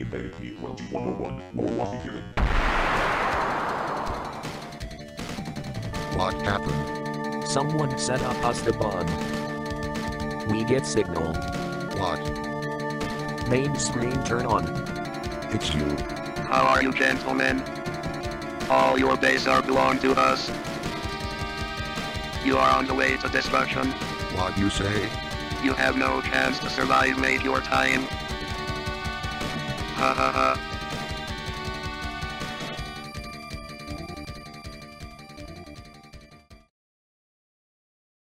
Infinity 2101 will walk. What happened? Someone set up us the bomb. We get signal. What? Main screen turn on. It's you. How are you, gentlemen? All your base are belong to us. You are on the way to destruction. What you say? You have no chance to survive, mate your time.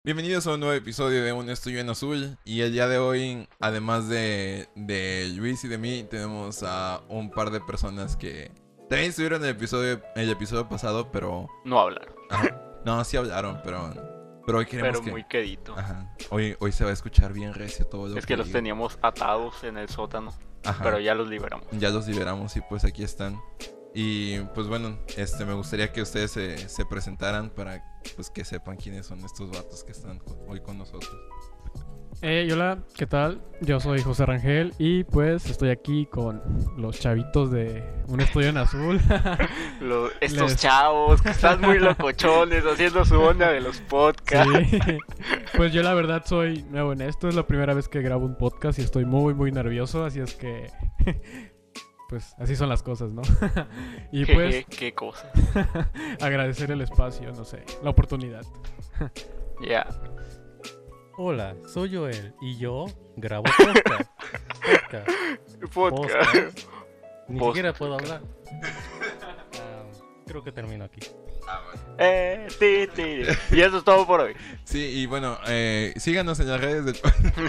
Bienvenidos a un nuevo episodio de Un Estudio en Azul. Y el día de hoy, además de, de Luis y de mí, tenemos a un par de personas que también estuvieron en el episodio, el episodio pasado, pero. No hablaron, ajá, no, sí hablaron, pero. Pero hoy queremos pero que. muy quedito. Ajá, hoy, hoy se va a escuchar bien recio todo lo Es que los teníamos atados en el sótano, Ajá, pero ya los liberamos. ya los liberamos y pues aquí están. Y pues bueno, este me gustaría que ustedes se, se presentaran para pues que sepan quiénes son estos vatos que están hoy con nosotros. Hey, hola, ¿qué tal? Yo soy José Rangel y pues estoy aquí con los chavitos de Un Estudio en Azul. Estos Les- chavos que están muy locochones haciendo su onda de los podcasts. Sí. Pues yo la verdad soy nuevo en esto, es la primera vez que grabo un podcast y estoy muy muy nervioso, así es que pues así son las cosas, ¿no? Y pues qué cosa. agradecer el espacio, no sé, la oportunidad. Ya. Hola, soy Joel y yo grabo podcast. podcast. Podcast. Podcast. Ni Podcast. siquiera puedo hablar. Ah, creo que termino aquí. Eh, ti, ti. Y eso es todo por hoy. Sí, y bueno, eh, síganos en las redes del...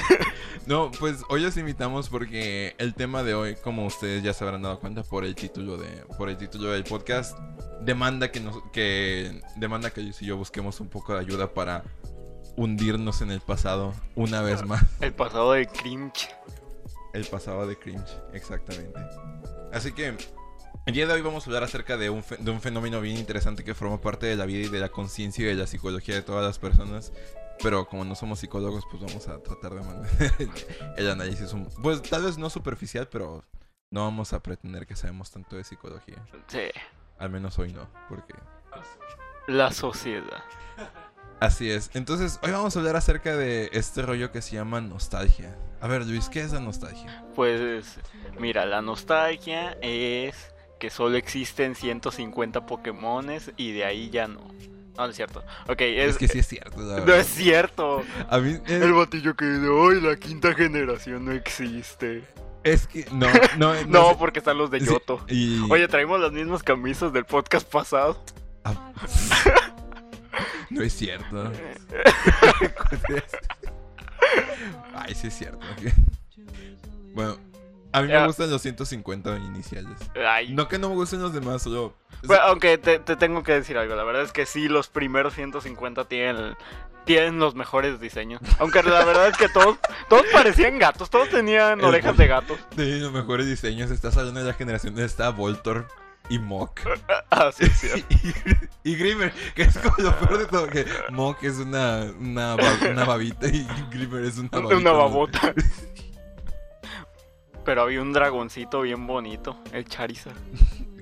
no, pues hoy los invitamos porque el tema de hoy, como ustedes ya se habrán dado cuenta por el título de por el título del podcast, demanda que nos que demanda que Luis y yo busquemos un poco de ayuda para hundirnos en el pasado una vez más. El pasado de cringe. El pasado de cringe, exactamente. Así que el día de hoy vamos a hablar acerca de un, fe- de un fenómeno bien interesante que forma parte de la vida y de la conciencia y de la psicología de todas las personas. Pero como no somos psicólogos, pues vamos a tratar de mantener el análisis, un- pues tal vez no superficial, pero no vamos a pretender que sabemos tanto de psicología. Sí. Al menos hoy no, porque La sociedad. Así es. Entonces, hoy vamos a hablar acerca de este rollo que se llama nostalgia. A ver, Luis, ¿qué es la nostalgia? Pues, mira, la nostalgia es que solo existen 150 Pokémones y de ahí ya no. No, no es cierto. Ok, es, Es que sí es cierto, la No es cierto. A mí es- El batillo que de hoy la quinta generación no existe. Es que no, no, no, No, porque están los de Sí, Yoto. y- Oye, traemos las mismas camisas del podcast pasado. Ah. no es cierto. Ay, sí es cierto. Bueno, a mí me gustan los 150 iniciales. Ay. No que no me gusten los demás, solo. Bueno, aunque te, te tengo que decir algo. La verdad es que sí, los primeros 150 tienen, tienen los mejores diseños. Aunque la verdad es que todos, todos parecían gatos. Todos tenían orejas de gatos. De los mejores diseños. Estás hablando de la generación de esta Voltor y Mock. Ah, sí, sí. y, y Grimmer, que es como lo peor de todo, que Mock es una, una, una babita y Grimmer es una babita. Una babota. Pero había un dragoncito bien bonito, el Charizard.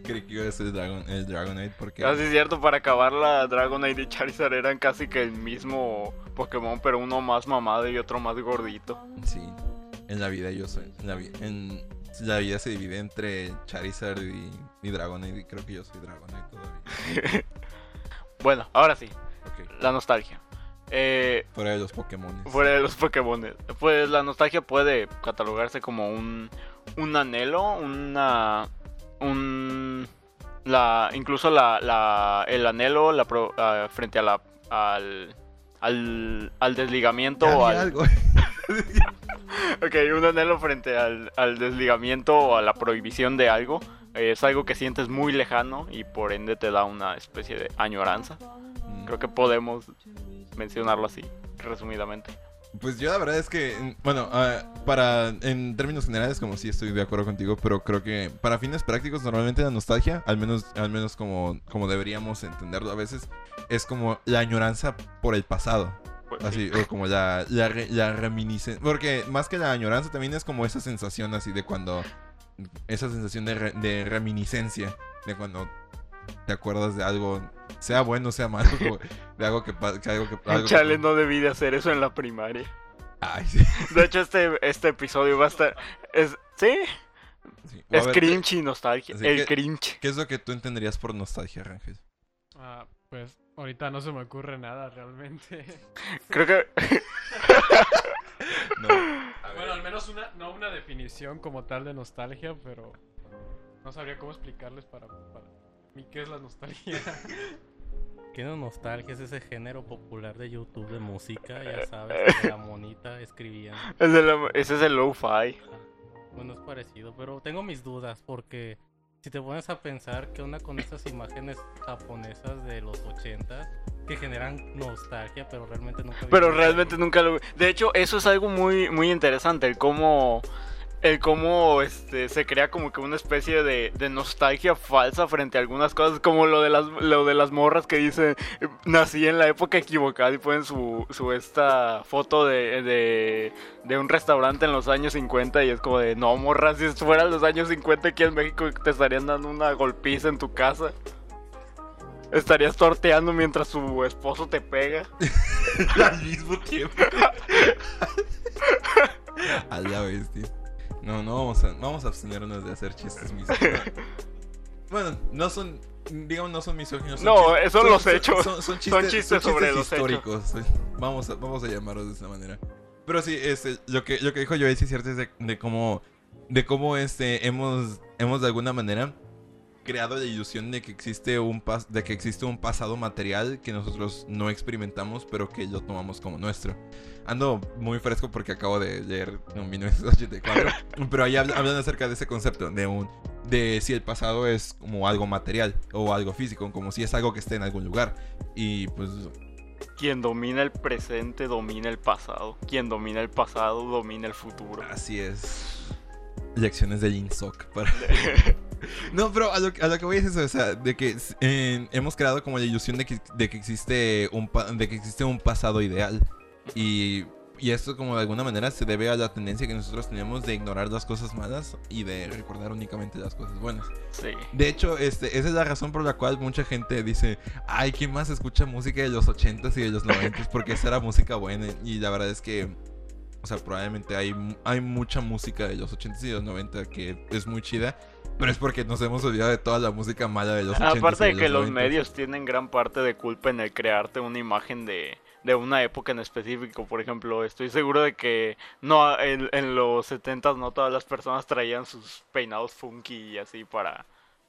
Creí que iba a ser el, Dragon, el Dragonite porque... Así es cierto, para acabar la Dragonite y Charizard eran casi que el mismo Pokémon, pero uno más mamado y otro más gordito. Sí, en la vida yo soy. En la, vi- en la vida se divide entre Charizard y, y Dragonite. Y creo que yo soy Dragonite todavía. Bueno, ahora sí, la nostalgia. Eh, fuera de los Pokémon. fuera de los Pokémon. Pues la nostalgia puede catalogarse como un, un anhelo, una. un. La, incluso la, la, el anhelo la pro- ah, frente a la, al, al, al desligamiento Ya o al, algo. Ok, un anhelo frente al, al desligamiento o a la prohibición de algo. eh, es algo que sientes muy lejano y por ende te da una especie de añoranza. Mm, Creo que podemos mencionarlo así, resumidamente. Pues yo la verdad es que, en- bueno, ah, para, en términos generales, como sí estoy de acuerdo contigo, pero creo que para fines prácticos, normalmente la nostalgia, al menos, al menos como, como deberíamos entenderlo a veces, es como la añoranza por el pasado. Así, o como la, la, re- la reminiscencia. Porque más que la añoranza también es como esa sensación así de cuando esa sensación de, re- de reminiscencia de cuando te acuerdas de algo, sea bueno, sea malo, como de algo que, que algo que, algo que- Chale, no debí de hacer eso en la primaria. Ay, sí, De hecho, este, este episodio va a estar. Es, ¿Sí? Es ver, cringe y nostalgia. El que- cringe. ¿Qué es lo que tú entenderías por nostalgia, Rangel? Ah, pues ahorita no se me ocurre nada realmente. Creo que. No. Bueno, al menos una, no una definición como tal de nostalgia, pero no sabría cómo explicarles para, para mí qué es la nostalgia. ¿Qué no nostalgia es ese género popular de YouTube de música? Ya sabes, que la monita escribiendo. es de la- ese es el lo-fi. Bueno, es parecido, pero tengo mis dudas porque si te pones a pensar qué onda con esas imágenes japonesas de los 80 que generan nostalgia, pero realmente nunca Pero realmente nunca lo. De hecho, eso es algo muy, muy interesante. El cómo. El cómo este, se crea como que una especie de, nostalgia falsa frente a algunas cosas. Como lo de las, lo de las morras que dicen. eh, Nací en la época equivocada y ponen su, su esta foto de, de, de un restaurante en los años 50. Y es como de. No, morra, si fueran los años 50 aquí en México te estarían dando una golpiza en tu casa. Estarías torteando mientras su esposo te pega. Al mismo tiempo. a la bestia. No, no vamos a, vamos a abstenernos de hacer chistes misóginos. Bueno, no son, digamos, no son misóginos. No, chis- son los hechos. Son, son Son chistes, chistes sobre los hechos. históricos. Vamos a, vamos a llamarlos de esa manera. Pero sí, este, lo que, lo que dijo Joey sí es cierto es de, de cómo, de cómo este, hemos, hemos de alguna manera creado la ilusión de que existe un pas- de que existe un pasado material que nosotros no experimentamos pero que lo tomamos como nuestro. Ando muy fresco porque acabo de leer un 1984, pero ahí habla- hablan acerca de ese concepto de un de si el pasado es como algo material o algo físico, como si es algo que esté en algún lugar y pues Quien domina el presente domina el pasado. Quien domina el pasado domina el futuro. así es. Lecciones del INSOC para No, pero a lo, a lo que voy es eso, o sea, de que eh, hemos creado como la ilusión de que, de que existe un de que existe un pasado ideal y, y esto como de alguna manera se debe a la tendencia que nosotros tenemos de ignorar las cosas malas y de recordar únicamente las cosas buenas. Sí. De hecho, este, esa es la razón por la cual mucha gente dice, ay, ¿quién más escucha música de los 80s y de los 90s? Porque esa era música buena. Y la verdad es que, o sea, probablemente hay, hay mucha música de los 80s y los 90 que es muy chida. Pero es porque nos hemos olvidado de toda la música mala de los 80s. Aparte y de que los 90s. medios tienen gran parte de culpa en el crearte una imagen de, de una época en específico. Por ejemplo, estoy seguro de que no en, en los 70s no todas las personas traían sus peinados funky y así para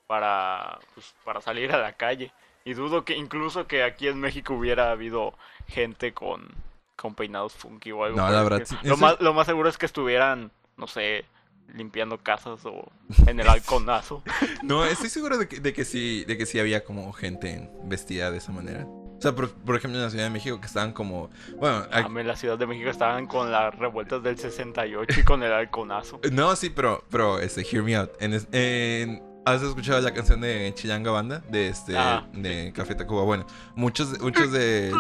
para pues, para salir a la calle. Y dudo que incluso que aquí en México hubiera habido gente con con peinados funky o algo. No, la verdad, Lo más lo más seguro es que estuvieran, no sé, limpiando casas o en el halconazo. No, estoy seguro de que, de que sí, de que sí había como gente vestida de esa manera. O sea, por, por ejemplo, en la Ciudad de México que estaban como... Bueno, En la Ciudad de México estaban con las revueltas del 68 y con el halconazo. No, sí, pero, pero, este, hear me out. En, en- ¿Has escuchado la canción de Chilanga Banda? De este, Ah, de Café Tacuba. Bueno, muchos, muchos de...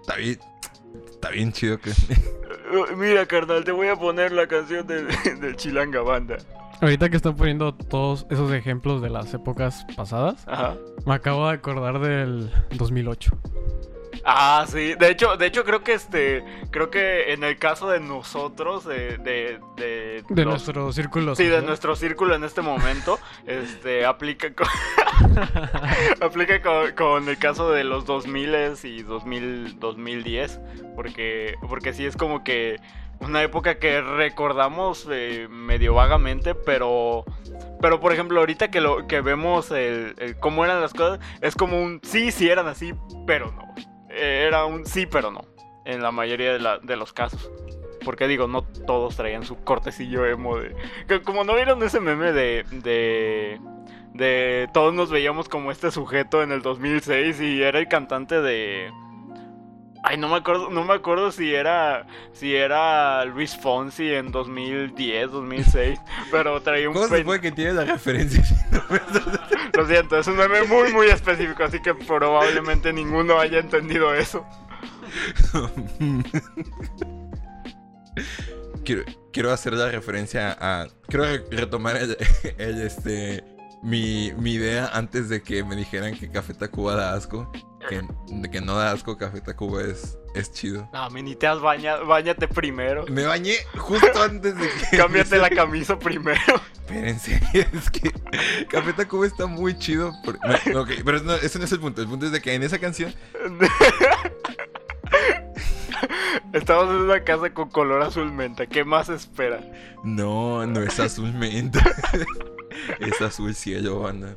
Está bien, está bien chido que... Mira, carnal, te voy a poner la canción del, del Chilanga Banda. Ahorita que están poniendo todos esos ejemplos de las épocas pasadas, Ajá. me acabo de acordar del 2008. Ah, sí. De hecho, de hecho creo que este, creo que en el caso de nosotros, de, de, de, De los- nuestro círculo Sí, de nuestro círculo en este momento, este, aplica con, aplica con, con el caso de los 2000 y 2000, 2010, porque, porque sí es como que una época que recordamos eh, medio vagamente, pero, pero por ejemplo ahorita que lo que vemos el, el cómo eran las cosas, es como un sí, sí eran así, pero no. Eh, Era un sí, pero no, en la mayoría de, la- de los casos. Porque digo, no todos traían su cortecillo emo de... Como no vieron ese meme de... de... De todos nos veíamos como este sujeto en el 2006 y era el cantante de... Ay, no me acuerdo, no me acuerdo si era si era Luis Fonsi en 2010, 2006, pero traía un ¿Cómo se puede que tiene la referencia? Lo siento, es un meme muy muy específico, así que probablemente ninguno haya entendido eso. quiero, quiero hacer la referencia a. Quiero re- retomar el, el, este. Mi, mi idea antes de que me dijeran que Café Tacuba da asco. Que, que no da asco, Café Tacuba es, es chido. No, mi, ni te has bañado, bañate primero. Me bañé justo antes de que. Cámbiate la camisa primero. Espérense, es que Café Tacuba está muy chido. por- no, ok, pero no, ese no es el punto. El punto es de que en esa canción. Estamos en una casa con color azul menta. ¿Qué más espera? No, no es azul menta. Es azul cielo, banda.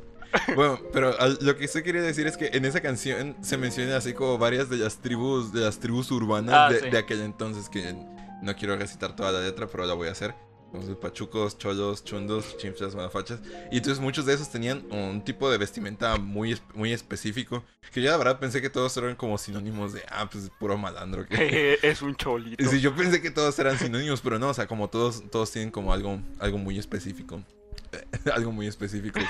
Bueno, pero al- lo que estoy quería decir es que en esa canción se menciona así como varias de las tribus, de las tribus urbanas Ah, de, sí. de aquel entonces que no quiero recitar toda la letra, pero la voy a hacer. Entonces, pachucos, cholos, chundos, chinflas, madafachas. Y entonces muchos de esos tenían un tipo de vestimenta muy, muy específico. Que yo la verdad pensé que todos eran como sinónimos de, ah, pues puro malandro. Que... es un cholito. Sí, yo pensé que todos eran sinónimos, pero no, o sea, como todos, todos tienen como algo, algo muy específico. algo muy específico que,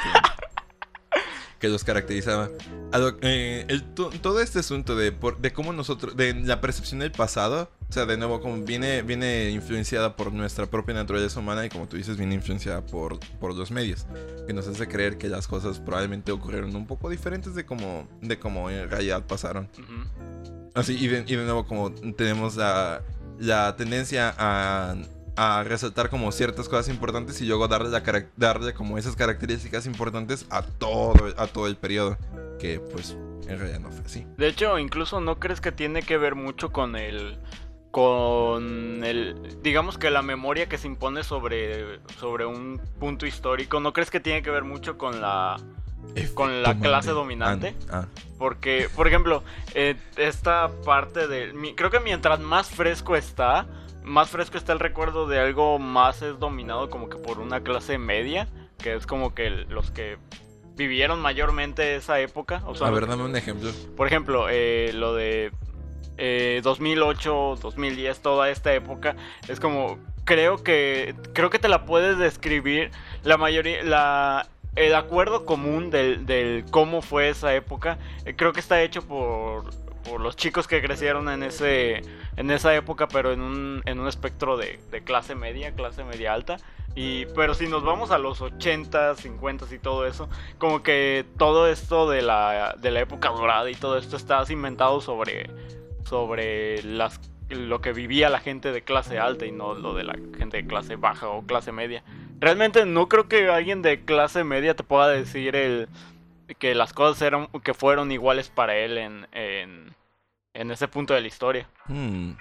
que los caracterizaba. Lo- eh, el to- todo este asunto de, por- de cómo nosotros, de la percepción del pasado, o sea, de nuevo, como viene, viene influenciada por nuestra propia naturaleza humana y como tú dices, viene influenciada por, por los medios, que nos hace creer que las cosas probablemente ocurrieron un poco diferentes de como, de como en realidad pasaron. Así, y de, y de nuevo, como tenemos la, la tendencia a, a resaltar como ciertas cosas importantes y luego darle, la, darle como esas características importantes a todo, a todo el periodo. Que pues en realidad no fue así. De hecho, incluso no crees que tiene que ver mucho con el. con el. digamos que la memoria que se impone sobre. sobre un punto histórico. ¿No crees que tiene que ver mucho con la. Con la clase dominante. Ah, Porque, por ejemplo, eh, esta parte de. mi- creo que mientras más fresco está, más fresco está el recuerdo de algo más es dominado como que por una clase media, que es como que los que vivieron mayormente esa época. O sea, a ver, dame un ejemplo. por ejemplo, eh, lo de eh, 2008, 2010, toda esta época, es como, creo que, creo que te la puedes describir, la mayoría, la, el acuerdo común del, del cómo fue esa época, eh, creo que está hecho por, por los chicos que crecieron en ese, en esa época, pero en un, en un espectro de, de clase media, clase media alta. Y, pero si nos vamos a los 80, 50 y todo eso, como que todo esto de la, de la época dorada y todo esto está inventado sobre, sobre las, lo que vivía la gente de clase alta y no lo de la gente de clase baja o clase media. Realmente no creo que alguien de clase media te pueda decir el, que las cosas eran, que fueron iguales para él en, en ese punto de la historia. Hmm.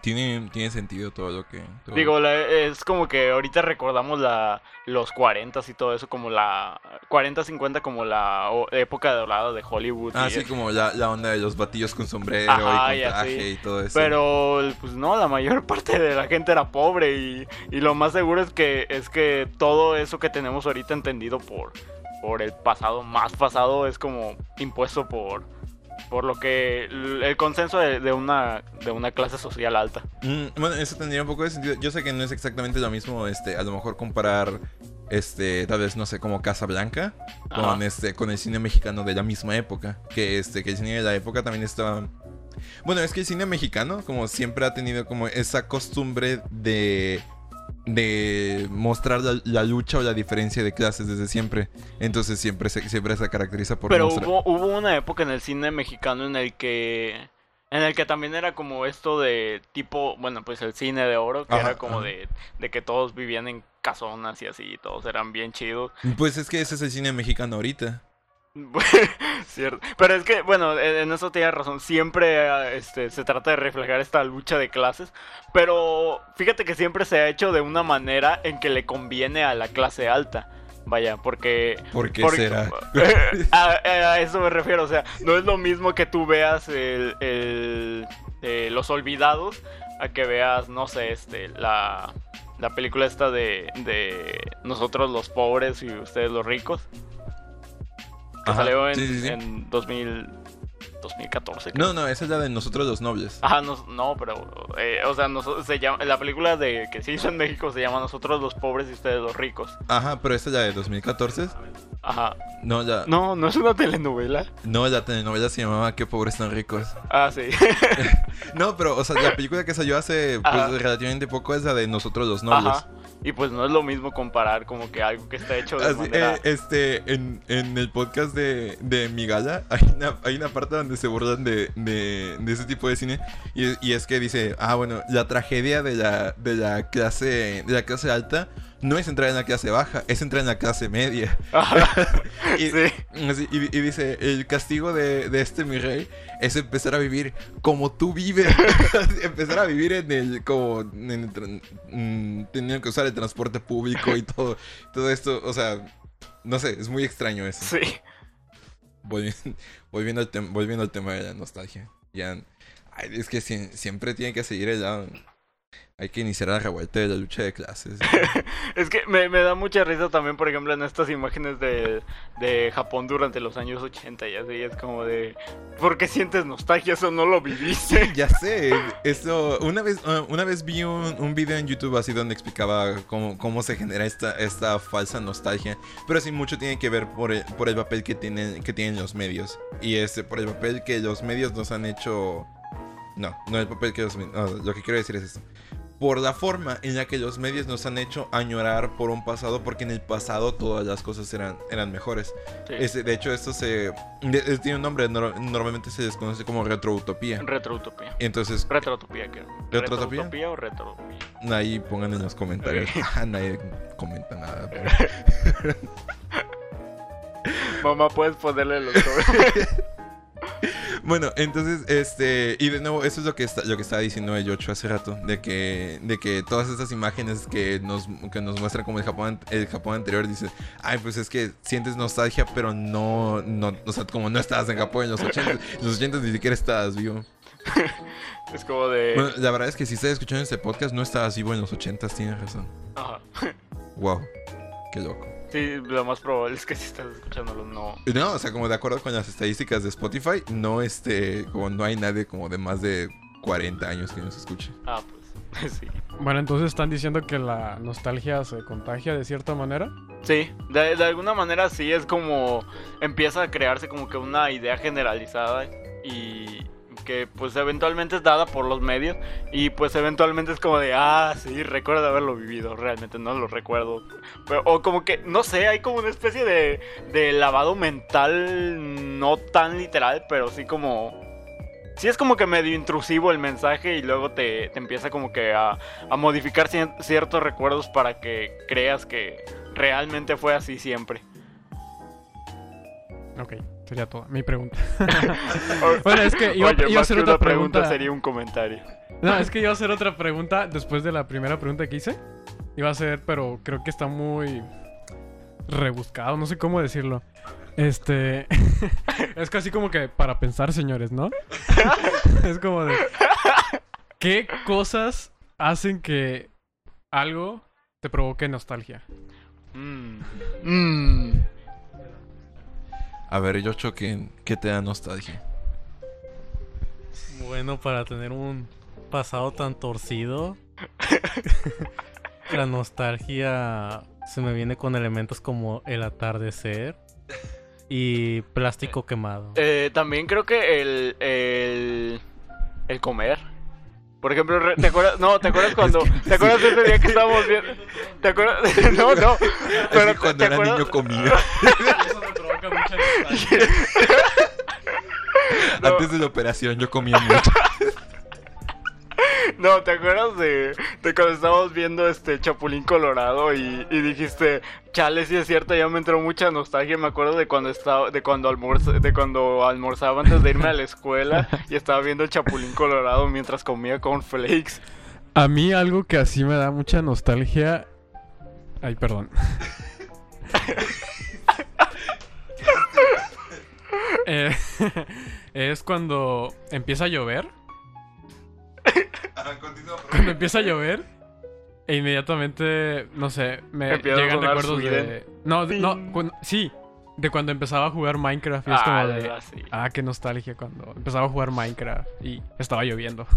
Tiene, tiene sentido todo lo que... todo- Digo, la- es como que ahorita recordamos la, los 40 y todo eso, como la 40, 50, como la o- época dorada de Hollywood. Así eso. como la, la onda de los batillos con sombrero Ajá, y con y todo eso. Pero, pues no, la mayor parte de la gente era pobre y, y lo más seguro es que, es que todo eso que tenemos ahorita entendido por, por el pasado más pasado es como impuesto por, por lo que el consenso de, de una, de una clase social alta. Mm, bueno, eso tendría un poco de sentido. Yo sé que no es exactamente lo mismo, este, a lo mejor comparar, este, tal vez, no sé, como Casablanca con Ajá. este, con el cine mexicano de la misma época. Que este, que el cine de la época también estaba. Bueno, es que el cine mexicano, como siempre ha tenido como esa costumbre de. De mostrar la, la lucha o la diferencia de clases desde siempre. Entonces siempre se, siempre se caracteriza por Pero mostrar. hubo, hubo una época en el cine mexicano en el que en el que también era como esto de tipo, bueno, pues el cine de oro, que Ajá, era como de, de que todos vivían en casonas y así, todos eran bien chidos. Pues es que ese es el cine mexicano ahorita. Cierto. Pero es que, bueno, en eso tienes razón. Siempre este, se trata de reflejar esta lucha de clases. Pero fíjate que siempre se ha hecho de una manera en que le conviene a la clase alta. Vaya, porque... ¿Por qué porque- será? a, a eso me refiero. O sea, no es lo mismo que tú veas el, el, eh, Los Olvidados a que veas, no sé, este, la, la película esta de, de nosotros los pobres y ustedes los ricos. Que Ajá, salió en, sí, sí, sí. en 2000, 2014. creo. No, no, esa es la de nosotros los nobles. Ajá, no, no, pero, eh, o sea, noso- se llama, la película de que se hizo en México se llama Nosotros los pobres y ustedes los ricos. Ajá, pero esta es la de 2014. Ajá. No, ya, No, no es una telenovela. no, la telenovela se llamaba Qué pobres tan ricos. Ah, sí. No, pero, o sea, la película que salió hace pues, relativamente poco es la de Nosotros los Novios. Ajá. Y pues no es lo mismo comparar como que algo que está hecho de Así, manera... eh, este, en, en el podcast de, de Mi Gala hay una, hay una parte donde se burlan de, de, de ese tipo de cine y, y es que dice, ah, bueno, la tragedia de la, de la clase de la clase alta no es entrar en la clase baja, es entrar en la clase media. Y, Sí. así, y- y dice, el castigo de, de este mi rey es empezar a vivir como tú vives. empezar a vivir en el, como, en el tran- mm, teniendo que usar el transporte público y todo, todo esto, o sea, no sé, es muy extraño eso. Sí. Volvi- volviendo, al volviendo al tema de la nostalgia. Ya, ay, es que sie- siempre tiene que seguir el lado. Hay que iniciar la revuelta de la lucha de clases. Es que me, me da mucha risa también, por ejemplo, en estas imágenes de, de Japón durante los años 80 y así. Es como de... ¿Por qué sientes nostalgia? Eso no lo viviste. Ya sé, eso, una vez, uh, una vez vi un, un video en YouTube así donde explicaba cómo, cómo se genera esta, esta falsa nostalgia, pero sí mucho tiene que ver por el, por el papel que tienen, que tienen los medios, y este, por el papel que los medios nos han hecho... No, no el papel que los medios... no, lo que quiero decir es esto. Por la forma en la que los medios nos han hecho añorar por un pasado, porque en el pasado todas las cosas eran, eran mejores. Sí. Este, de hecho, esto se... es- tiene un nombre, nor- normalmente se desconoce como retroutopía. Retroutopía. Entonces, Retroutopía, creo. ¿Retroutopía? ¿Retroutopía o retroutopía? Ahí pongan en los comentarios. Nadie comenta nada. pero- Mamá, puedes ponerle los. Bueno, entonces, este. Y de nuevo, eso es lo que está, lo que estaba diciendo el Yocho hace rato. De que, de que todas estas imágenes que nos, que nos muestran como el Japón, el Japón anterior, dice, ay, pues es que sientes nostalgia, pero no, no, o sea, como no estabas en Japón en los 80, en los 80 ni siquiera estabas vivo. es como de... Bueno, la verdad es que si estás escuchando este podcast, no estabas vivo en los 80, tienes razón. Ajá. Wow, qué loco. Sí, lo más probable es que si estás escuchándolo, no. No, o sea, como de acuerdo con las estadísticas de Spotify, no este, como no hay nadie como de más de 40 años que nos escuche. Ah, pues. Sí. Bueno, entonces están diciendo que la nostalgia se contagia de cierta manera. Sí, de, de alguna manera sí es como empieza a crearse como que una idea generalizada y que pues eventualmente es dada por los medios y pues eventualmente es como de, ah, sí, recuerdo haberlo vivido, realmente no lo recuerdo. Pero, o como que, no sé, hay como una especie de, de lavado mental, no tan literal, pero sí como... Sí es como que medio intrusivo el mensaje y luego te, te empieza como que a, a modificar ciertos recuerdos para que creas que realmente fue así siempre. Ok, sería toda mi pregunta. Bueno, es que iba- Oye, iba a hacer que otra una pregunta, pregunta. sería un comentario. No, es que iba a hacer otra pregunta después de la primera pregunta que hice. Iba a ser, pero creo que está muy rebuscado, no sé cómo decirlo. Este es casi como que para pensar, señores, ¿no? es como de ¿qué cosas hacen que algo te provoque nostalgia? Mm. Mm. A ver, Yocho, ¿qué, qué te da nostalgia? Bueno, para tener un pasado tan torcido, la nostalgia se me viene con elementos como el atardecer y plástico quemado. Eh, también creo que el, el, el comer. Por ejemplo, ¿te acuerdas? No, ¿te acuerdas cuando? ¿Te acuerdas de ese día que estábamos viendo? ¿Te acuerdas? No, no. Pero es que cuando ¿te era acuerdas? niño comía. No. Antes de la operación yo comía mucho. No, ¿te acuerdas de, de cuando estábamos viendo este Chapulín Colorado y, y dijiste, chale, sí es cierto, ya me entró mucha nostalgia, me acuerdo de cuando estaba, de cuando almorza, de cuando almorzaba antes de irme a la escuela y estaba viendo el Chapulín Colorado mientras comía cornflakes. A mí algo que así me da mucha nostalgia. Ay, perdón. es cuando empieza a llover. Cuando empieza a llover. E inmediatamente, no sé, me Empieza a llegan sonar recuerdos de. No, de- no, cuando- sí. De cuando empezaba a jugar Minecraft. Y es Ah, como de. así. Ah, qué nostalgia cuando empezaba a jugar Minecraft y estaba lloviendo.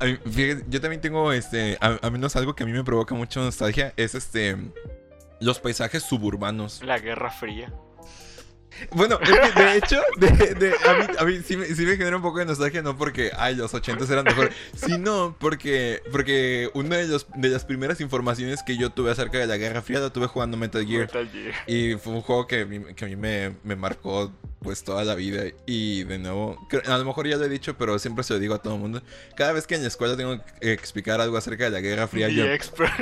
A mí, fíjate, yo también tengo, este, a, a menos algo que a mí me provoca mucha nostalgia, es este, los paisajes suburbanos. La Guerra Fría. Bueno, es que de hecho, de, de- a mí, a mí sí, me, sí me genera un poco de nostalgia, no porque, ay, los 80 eran mejor, sino porque, porque una de, los, de las primeras informaciones que yo tuve acerca de la Guerra Fría la tuve jugando Metal Gear. Metal Gear. Y fue un juego que, a mí- que a mí me, me marcó pues toda la vida. Y de nuevo, a lo mejor ya lo he dicho, pero siempre se lo digo a todo el mundo. Cada vez que en la escuela tengo que explicar algo acerca de la Guerra Fría, yo,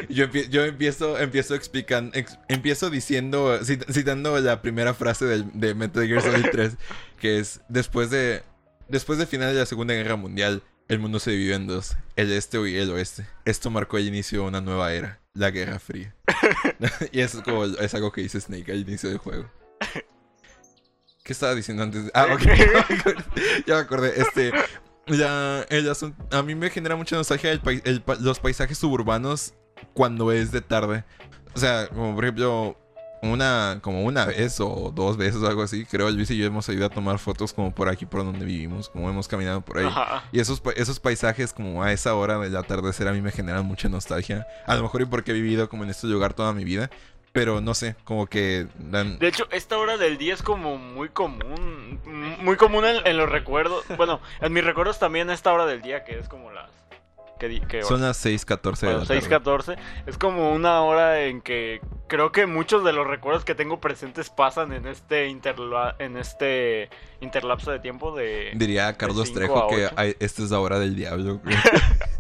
yo, yo empiezo, empiezo explicando, ex- empiezo diciendo, cit- citando la primera frase del- de Metal Gear Solid 3, que es, después de, después del final de la Segunda Guerra Mundial, el mundo se dividió en dos, el este y el oeste. Esto marcó el inicio de una nueva era, la Guerra Fría. y eso es, como, es algo que dice Snake al inicio del juego. ¿Qué estaba diciendo antes? Ah, ok. ya me acordé. ya. Este, la- el asun- a mí me genera mucha nostalgia el el los paisajes suburbanos cuando es de tarde. O sea, como por ejemplo, una, como una vez o dos veces o algo así, creo Luis y yo hemos ido a tomar fotos como por aquí, por donde vivimos, como hemos caminado por ahí. Ajá. Y esos, esos paisajes como a esa hora del atardecer a mí me generan mucha nostalgia. A lo mejor y porque he vivido como en este lugar toda mi vida. Pero no sé, como que dan... De hecho, esta hora del día es como muy común. Muy común en, en los recuerdos. Bueno, en mis recuerdos también esta hora del día, que es como las. ¿Qué, qué? Son las 6.14 de Bueno, la tarde. 6:14. Es como una hora en que creo que muchos de los recuerdos que tengo presentes pasan en este interla- en este interlapso de tiempo de. Diría Carlos cinco Trejo que esta es la hora del diablo.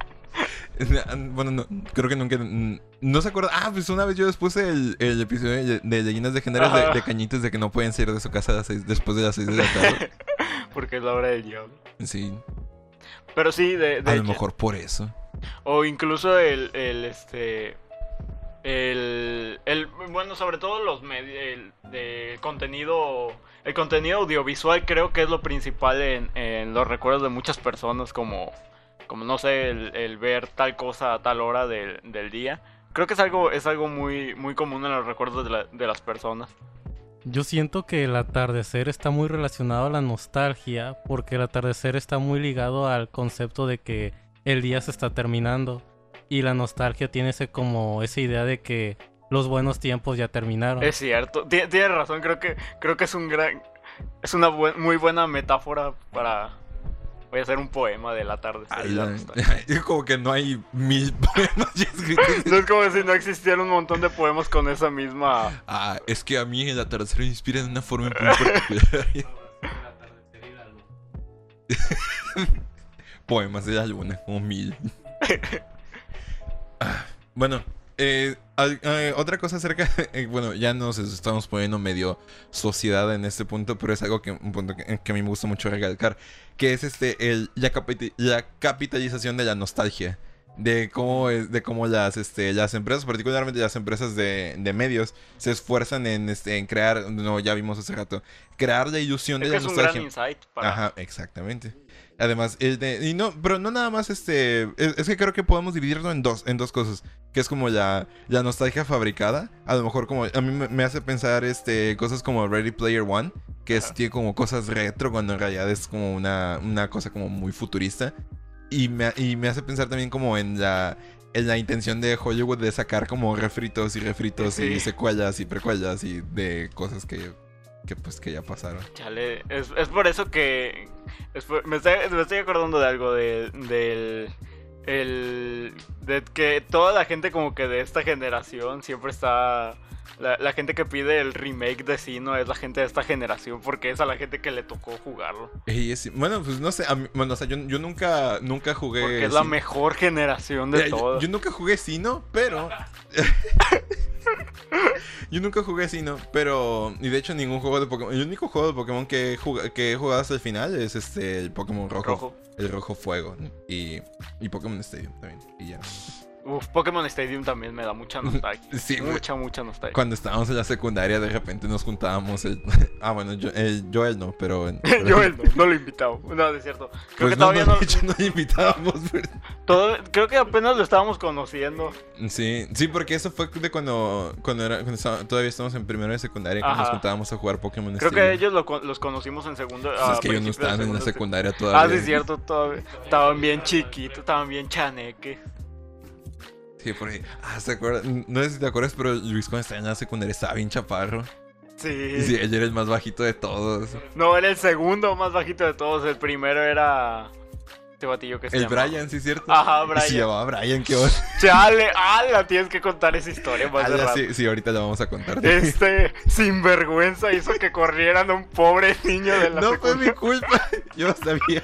bueno, no, creo que nunca... mm, No se acuerda... Ah, pues una vez yo les puse el, el episodio de, de Leyendas de, Ajá. de Cañitas de que no pueden salir de su casa a las seis- después de las 6 de la tarde. Porque es la hora del diablo. Sí, Pero sí, de, de a lo mejor por eso. O incluso el, el este. El, el. Bueno, sobre todo los medios. El, de contenido. El contenido audiovisual creo que es lo principal en, en los recuerdos de muchas personas. Como. Como no sé, el, el ver tal cosa a tal hora del, del día. Creo que es algo, es algo muy, muy común en los recuerdos de, la- de las personas. Yo siento que el atardecer está muy relacionado a la nostalgia, porque el atardecer está muy ligado al concepto de que el día se está terminando. Y la nostalgia tiene ese como esa idea de que los buenos tiempos ya terminaron. Es cierto. Tie- Tienes razón, creo que, creo que es un gran. Es una buen- muy buena metáfora para. Voy a hacer un poema de la tarde. Ala, Es como que no hay mil poemas ya escritos. No es como si no existiera un montón de poemas con esa misma. Ah, es que a mí el atardecer me inspira de una forma muy particular. Poemas de la luna, como mil. Ah, bueno, eh, eh, otra cosa acerca. eh, bueno, ya nos estamos poniendo medio sociedad en este punto, pero es algo que, un punto que, que a mí me gusta mucho recalcar. Que es este el, la, capiti- la capitalización de la nostalgia. De cómo, es- de cómo las, este, las empresas, particularmente las empresas de, de medios, se esfuerzan en, este, en crear, no, ya vimos hace rato, crear la ilusión Es de que la es un gran nostalgia. insight para. Ajá, exactamente. Además, el de, y no, pero no nada más este, es, es que creo que podemos dividirlo en dos, en dos cosas, que es como la, la nostalgia fabricada, a lo mejor como, a mí me, hace pensar este, cosas como Ready Player One, que es, tiene como cosas retro cuando en realidad es como una, una cosa como muy futurista, y me, y me hace pensar también como en la, en la intención de Hollywood de sacar como refritos y refritos y Sí. secuelas y precuelas y de cosas que, que pues que ya pasaron. Chale, es, es por eso que. es por- me, estoy, me estoy acordando de algo de, del. El, de que toda la gente como que de esta generación siempre está... La, la gente que pide el remake de Sino es la gente de esta generación porque es a la gente que le tocó jugarlo. Es- bueno, pues no sé, a mí- bueno, o sea, yo, yo nunca, nunca jugué... Porque es la mejor generación de Mira, yo- todas. Yo, nunca jugué Sino, pero... yo nunca jugué Sino, pero... Y de hecho ningún juego de Pokémon... El único juego de Pokémon que he, jug- que he jugado hasta el final es este, el Pokémon Rojo. Rojo. El Rojo Fuego. Y, y Pokémon Stadium también. Y ya. Uf, Pokémon Stadium también me da mucha nostalgia. Sí, mucha, mucha nostalgia. Cuando estábamos en la secundaria, de repente nos juntábamos. El... ah, bueno, yo, el Joel no, pero. Yo él no, no lo he invitado. No, es cierto. Creo Pues que no, todavía no, no. de hecho, no le invitábamos. pero- todo- creo que apenas lo estábamos conociendo. Sí, sí, porque eso fue de cuando, cuando, era, cuando estaba- todavía estábamos en primero de secundaria, que nos Ajá. juntábamos a jugar Pokémon Creo que Stadium. ellos lo los conocimos en segundo. Pues es que ellos no estaban en la secundaria Ah, todavía. sí, es cierto. todavía- estaban bien chiquitos, estaban bien chaneques. Sí, por ahí. Ah, ¿se acuerdan? No sé si te acuerdas, pero Luis cuando estaba en la secundaria estaba bien chaparro. Sí. Sí, él era el más bajito de todos. No, era el segundo más bajito de todos. El primero era. Este batillo que se El llama- Brian, ¿sí cierto? Ajá, Y Brian. Se llamaba Brian, qué onda. Chale, ala, tienes que contar esa historia más de rato. sí, sí, ahorita la vamos a contar. Este sinvergüenza hizo que corrieran a un pobre niño de la No fue mi culpa. Yo sabía.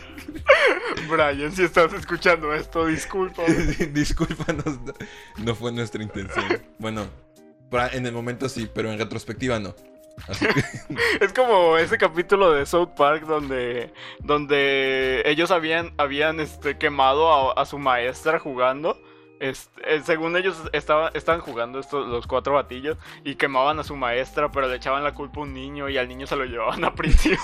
Brian, si estás escuchando esto, disculpa. Discúlpanos. No, no fue nuestra intención. Bueno, en el momento sí, pero en retrospectiva no. Que. Es como ese capítulo de South Park donde, donde ellos habían, habían este, quemado a, a su maestra jugando. Este, según ellos estaba, estaban jugando estos, los cuatro batillos y quemaban a su maestra, pero le echaban la culpa a un niño y al niño se lo llevaban a prisión.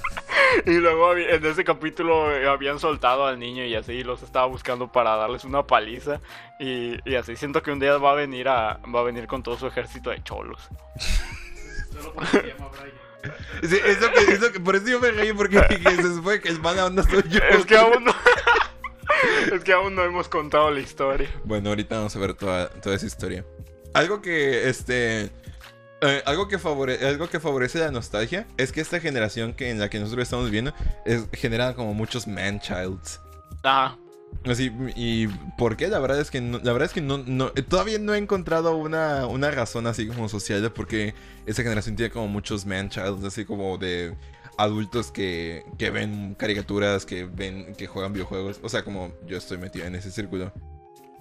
y luego en ese capítulo eh, habían soltado al niño y así los estaba buscando para darles una paliza. Y, y así siento que un día va a venir a, va a venir con todo su ejército de cholos. Sí, es lo que, es lo que- por eso yo me reí, porque dije, se supone que el mala onda soy yo. Es que aún no. es que aún no hemos contado la historia. Bueno, ahorita vamos a ver toda, toda esa historia. Algo que, este... eh, algo, que favore- algo que favorece la nostalgia es que esta generación que en la que nosotros estamos viviendo es, genera como muchos man-childs. Ajá. Así, y ¿por qué? La verdad es que no, la verdad es que no, no- eh, todavía no he encontrado una, una razón así como social de por qué esa generación tiene como muchos man-childs, así como de adultos que, que ven caricaturas, que ven, que juegan videojuegos. O sea, como yo estoy metido en ese círculo.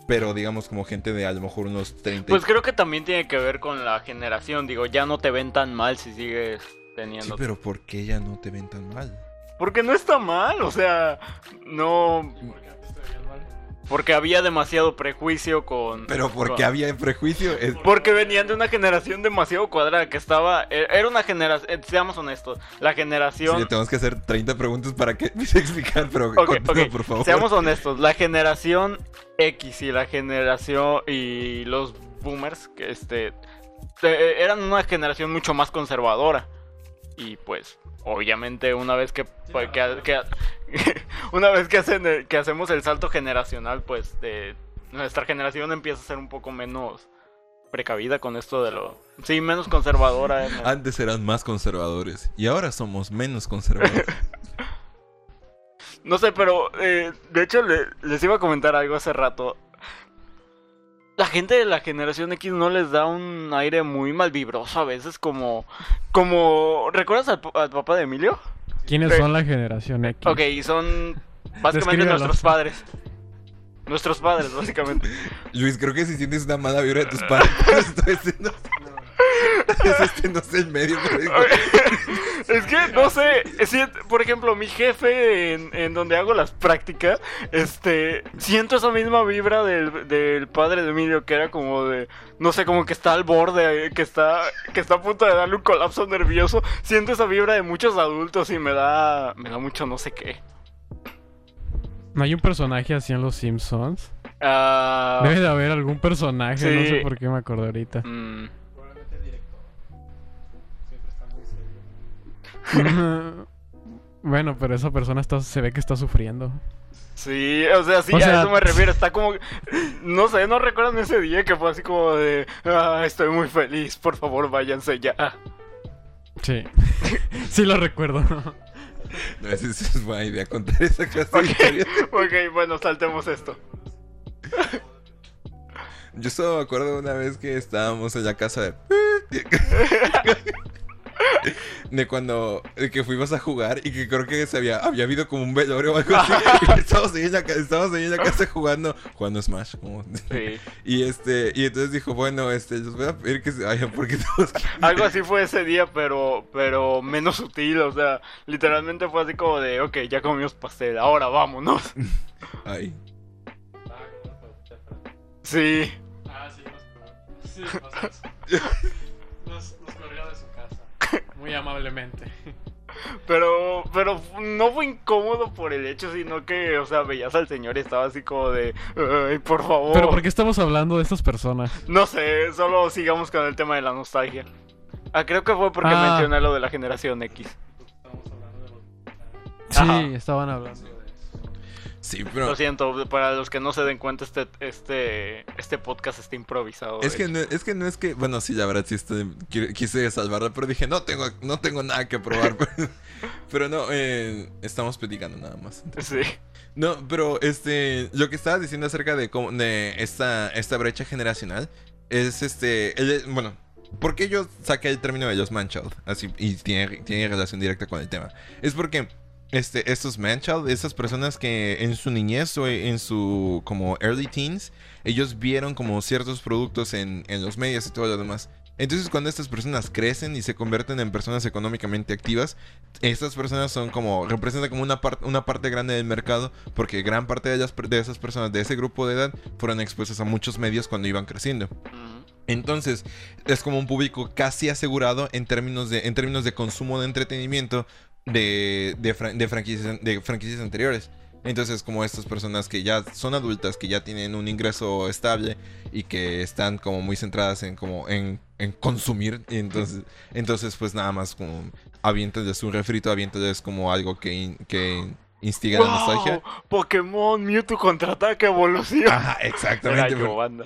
Pero digamos como gente de a lo mejor unos 30. y- Pues creo que también tiene que ver con la generación. Digo, ya no te ven tan mal si sigues Sí, teniendo. pero ¿por qué ya no te ven tan mal? Porque no está mal, o sea, no. Porque había demasiado prejuicio con. Pero ¿por con- qué había prejuicio? Es- Porque venían de una generación demasiado cuadrada que estaba. e- Era una generación. Seamos honestos. La generación. tenemos que hacer 30 preguntas para que explicar, pero ok, por favor. Seamos honestos, la generación X y la generación y los boomers, que este eh, eran una generación mucho más conservadora. Y pues, obviamente, una vez que, pues, que- que- una vez que hacen el- que hacemos el salto generacional, pues de nuestra generación empieza a ser un poco menos precavida con esto de lo sí, menos conservadora. eh, Antes eran más conservadores y ahora somos menos conservadores. No sé, pero eh, de hecho le- les iba a comentar algo hace rato. La gente de la generación X no les da un aire muy malvibroso a veces, como... como ¿Recuerdas al, pa- al papá de Emilio? ¿Quiénes son la generación X? Ok, y son básicamente nuestros padres. Nuestros padres, básicamente. Luis, creo que si sientes una mala vibra de tus padres, esto este no, es este no el medio. es que, no sé, si- por ejemplo, mi jefe en, en donde hago las prácticas, este, siento esa misma vibra del, del padre de Emilio, que era como de, no sé, como que está al borde, que está, que está a punto de darle un colapso nervioso. Siento esa vibra de muchos adultos y me da, me da mucho no sé qué. ¿No hay un personaje así en Los Simpsons? Ah, Debe de haber algún personaje, no sé por qué me acordé ahorita. mm, bueno, pero esa persona está, se ve que está sufriendo. Sí, o sea, sí, O a eso me refiero. Está como. No sé, no recuerdan ese día que fue así como de. "Ah, estoy muy feliz, por favor, váyanse ya. Sí. sí lo recuerdo. No, es, es buena idea contar esa clase de Ok, historias. ok, bueno, saltemos esto. Yo solo me acuerdo una vez que estábamos en la casa de... De cuando de que fuimos a jugar y que creo que se había, había habido como un velorio o algo así. y estábamos ahí en la, estábamos ahí en la casa jugando, jugando Smash. como- Sí. Y este, y entonces dijo, bueno, este, les voy a pedir que se vayan porque que... Algo así fue ese día, pero, pero menos sutil. O sea, literalmente fue así como de, ok, ya comimos pastel, ahora vámonos. Ay. Sí. Ah, sí, sí, Muy amablemente. Pero, pero no fue incómodo por el hecho, sino que, o sea, veías al señor y estaba así como de, ay, por favor. Pero ¿por qué estamos hablando de estas personas? No sé, solo sigamos con el tema de la nostalgia. Ah, creo que fue porque Ah. mencioné lo de la generación X. Sí, Ajá. estaban hablando de eso. Sí, pero Lo siento, para los que no se den cuenta, este, este, este podcast está improvisado. es que no, es que no es que, bueno, sí, la verdad sí estoy- quise salvarla, pero dije, no tengo, no tengo nada que probar. pero, pero no, eh, estamos platicando nada más. Sí. No, pero este, lo que estabas diciendo acerca de cómo, de esta, esta brecha generacional es este, el- bueno, ¿por qué yo saqué el término de los manchild? Así, y tiene, tiene relación directa con el tema. Es porque este, estos manchild, estas personas que en su niñez o en su como early teens, ellos vieron como ciertos productos en, en los medios y todo lo demás. Entonces cuando estas personas crecen y se convierten en personas económicamente activas, estas personas son como, representan como una, parte una parte grande del mercado, porque gran parte de, las, de esas personas de ese grupo de edad fueron expuestas a muchos medios cuando iban creciendo. Entonces, es como un público casi asegurado en términos de, en términos de consumo de entretenimiento de, de, fran- de franquicias, de franquicias anteriores. Entonces, como estas personas que ya son adultas, que ya tienen un ingreso estable y que están como muy centradas en como en, en consumir, y entonces, entonces pues nada más como aviéntales un refrito, aviéntales como algo que, in- que instiga la nostalgia. Pokémon Mewtwo contraataca evolución. Ajá, Era exactamente. banda.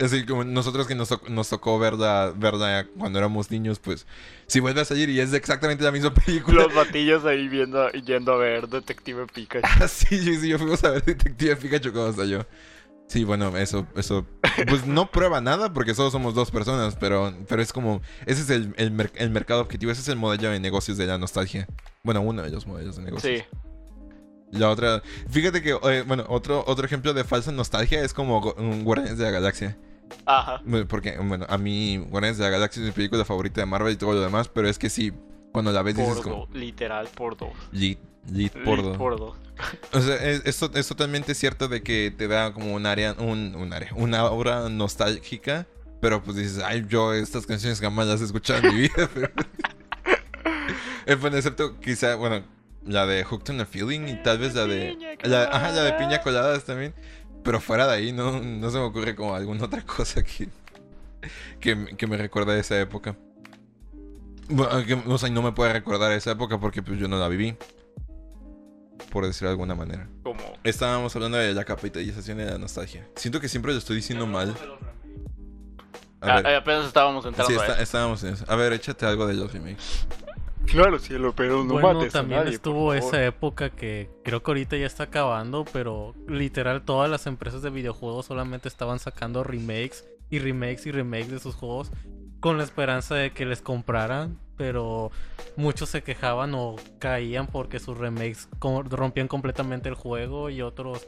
Así como nosotros que nos, to- nos tocó verla, verla cuando éramos niños, pues si vuelve a salir y es exactamente la misma película. Los batillos ahí viendo, yendo a ver Detective Pikachu. Ah, sí, sí, sí, yo fuimos a ver Detective Pikachu cuando salió. Sí, bueno, eso, eso, pues no prueba nada porque solo somos dos personas, pero, pero es como, ese es el, el, mer- el mercado objetivo, ese es el modelo de negocios de la nostalgia. Bueno, uno de los modelos de negocios. Sí. La otra, fíjate que, eh, bueno, otro, otro ejemplo de falsa nostalgia es como Guardianes de la Galaxia. Ajá. Porque, bueno, a mí Guardianes de la Galaxia es mi película favorita de Marvel y todo lo demás, pero es que sí, cuando la ves dices Por como, dos. Literal, por dos. lit, lit por Lit dos. por dos. O sea, es, es to- es totalmente cierto de que te da como un área, un, un área, una obra nostálgica, pero pues dices, ay, yo estas canciones jamás las he escuchado en mi vida, pero... Eh, bueno, excepto quizá, bueno, la de Hooked on a Feeling y tal vez la de... Piña La, ajá, la de. Piña Coladas también, pero fuera de ahí no, no se me ocurre como alguna otra cosa que, que, me- que me recuerda a esa época. Bueno, que, o sea, no me puede recordar esa época porque pues yo no la viví, por decirlo de alguna manera. Como. Estábamos hablando de la capitalización de la nostalgia. Siento que siempre lo estoy diciendo mal. A Ah, ver, eh, apenas estábamos entrando sí, a está- estábamos en eso. A ver, échate algo de los remakes. Claro, cielo, pero no bueno, mates a también nadie, estuvo esa época que creo que ahorita ya está acabando, pero literal todas las empresas de videojuegos solamente estaban sacando remakes y remakes y remakes de sus juegos con la esperanza de que les compraran, pero muchos se quejaban o caían porque sus remakes rompían completamente el juego y otros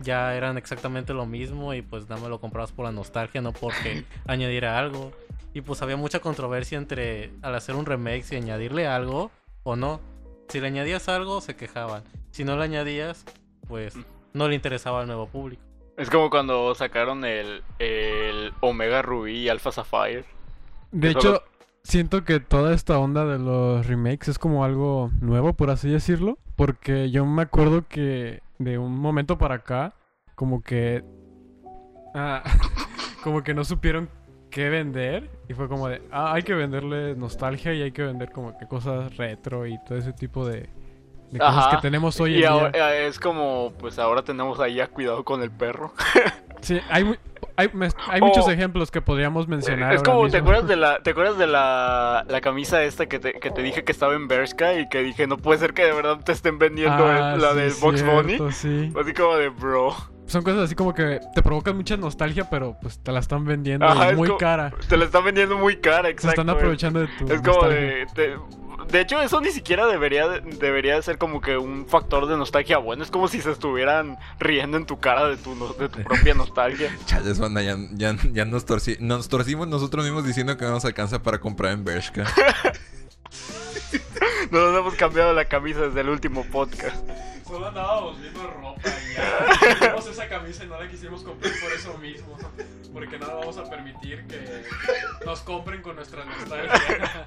ya eran exactamente lo mismo y pues nada más lo comprabas por la nostalgia, no porque añadiera algo. Y pues había mucha controversia entre al hacer un remake si añadirle algo o no. Si le añadías algo, se quejaban. Si no le añadías, pues no le interesaba al nuevo público. Es como cuando sacaron el, el Omega Ruby y Alpha Sapphire. De Eso hecho, siento que toda esta onda de los remakes es como algo nuevo, por así decirlo. Porque yo me acuerdo que de un momento para acá, como que. ah, como que no supieron qué vender. Y fue como de. Ah, hay que venderle nostalgia y hay que vender como que cosas retro y todo ese tipo de. de cosas Ajá. que tenemos hoy y en día. ahora, eh, es como, pues ahora tenemos ahí a cuidado con el perro. Sí, hay, hay, hay muchos Oh. ejemplos que podríamos mencionar. es como, ¿te acuerdas de la, ¿te acuerdas de la, la camisa esta que te, que te dije que estaba en Bershka y que dije, no puede ser que de verdad te estén vendiendo Ah, el- la sí, del Box Bunny? sí. Así como de, bro, Son cosas así como que te provocan mucha nostalgia, pero pues te la están vendiendo Ajá, y es muy como- cara. te la están vendiendo muy cara, Se exacto. están aprovechando de tu Es como nostalgia. de, de... de hecho, eso ni siquiera debería de, debería de ser como que un factor de nostalgia bueno. Es como si se estuvieran riendo en tu cara de tu, no- de tu propia nostalgia. Chales, banda, ya, ya, ya nos, torci- nos torcimos nosotros mismos diciendo que no nos alcanza para comprar en Bershka. No nos hemos cambiado la camisa desde el último podcast. Solo andábamos viendo ropa y ya. Vimos esa camisa y no la quisimos comprar por eso mismo. Porque no vamos a permitir que nos compren con nuestra nostalgia.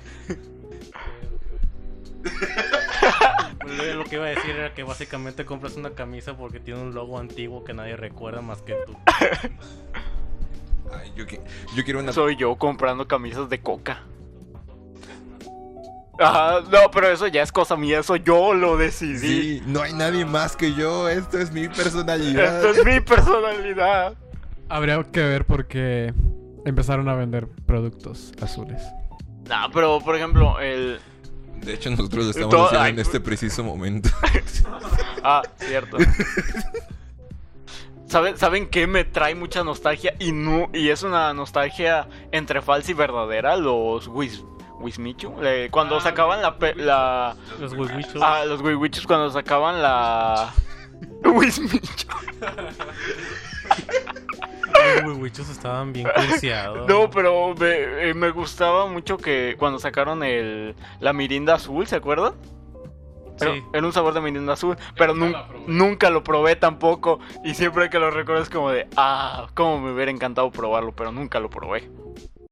Pues, lo que iba a decir era que básicamente compras una camisa porque tiene un logo antiguo que nadie recuerda más que tú. Ay, yo, yo quiero una... Soy yo comprando camisas de coca. Ajá, no, pero eso ya es cosa mía, eso yo lo decidí. Sí, no hay nadie más que yo, esto es mi personalidad. Esto es mi personalidad. Habría que ver por qué empezaron a vender productos azules. Nah, pero por ejemplo, el. De hecho, nosotros lo estamos Todo- haciendo ay, en este preciso momento. Ah, cierto. ¿Saben, ¿Saben qué me trae mucha nostalgia? Y no, y es una nostalgia entre falsa y verdadera. Los Wis, Wismichu. eh, cuando sacaban la, pe- la Los huevichos. Ah, los Wiwichus cuando sacaban la. Wismichu. Los huevichos estaban bien cursiados. No, pero me, eh, me gustaba mucho que cuando sacaron el la mirinda azul, ¿se acuerdan? Sí. era un sabor de mirinda azul, pero nun- nunca lo probé tampoco. Y siempre que lo recuerdo es como de, ah, cómo me hubiera encantado probarlo, pero nunca lo probé.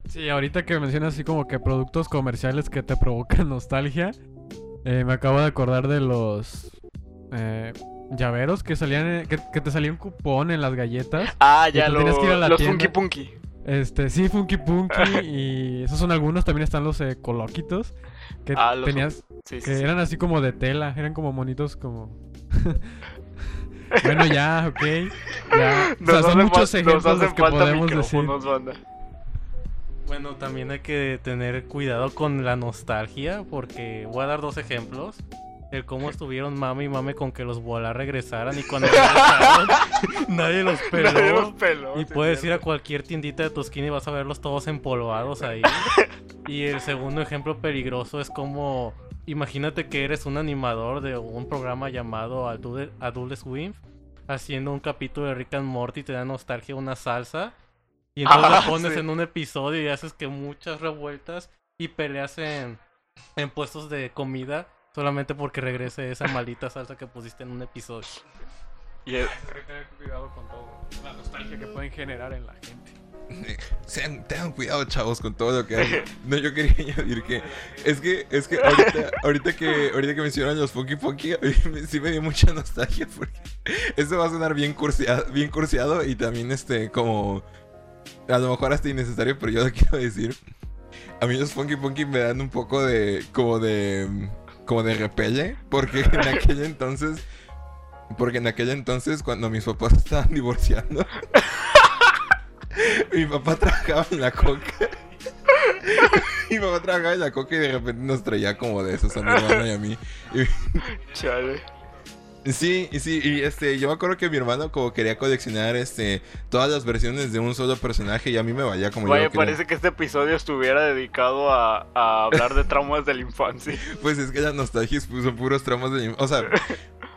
Sí, ahorita que mencionas así como que productos comerciales que te provocan nostalgia, eh, me acabo de acordar de los eh, llaveros que salían, que, que te salía un cupón en las galletas. Ah, ya lo, que ir a la los tienda. Funky Punky. Este, sí, Funky Punky y esos son algunos, también están los eh, coloquitos que Ah, los- tenías, Sí, sí, que sí. eran así como de tela, eran como monitos como... bueno, ya, ok. Ya. O sea, Nos son hacen muchos ejemplos los que podemos decir. banda. Bueno, también hay que tener cuidado con la nostalgia, porque voy a dar dos ejemplos. El cómo estuvieron mame y mame con que los Bola regresaran y cuando regresaron nadie los peló. Nadie los peló, y sí, puedes ir a cualquier tiendita de tu esquina y vas a verlos todos empolvados ahí. y el segundo ejemplo peligroso es como, imagínate que eres un animador de un programa llamado Adult Swim, haciendo un capítulo de Rick and Morty, te da nostalgia una salsa. Y entonces Ah, la pones sí. en un episodio y haces que muchas revueltas y peleas en, en puestos de comida solamente porque regrese esa maldita salsa que pusiste en un episodio. Y Hay que tener cuidado con todo. La nostalgia que pueden generar en la gente. Sean, tengan cuidado, chavos, con todo lo que hacen. No, yo quería añadir que es que es que ahorita, ahorita que ahorita que mencionan los Funky Funky, a mí me- sí me dio mucha nostalgia porque esto va a sonar bien cursiado, bien cursiado y también este como a lo mejor hasta innecesario, pero yo lo quiero decir. A mí los Funky Funky me dan un poco de como de como de repele porque en aquel entonces porque en aquel entonces cuando mis papás estaban divorciando mi papá trabajaba en la coca. Mi papá trabajaba en la coca y de repente nos traía como de esos a mi hermano y a mí. Chale. Sí, y sí, y este, yo me acuerdo que mi hermano como quería coleccionar este todas las versiones de un solo personaje y a mí me valía como yo quería. parece que este episodio estuviera dedicado a, a hablar de traumas de la infancia. Pues es que la nostalgia son puros traumas de... O sea,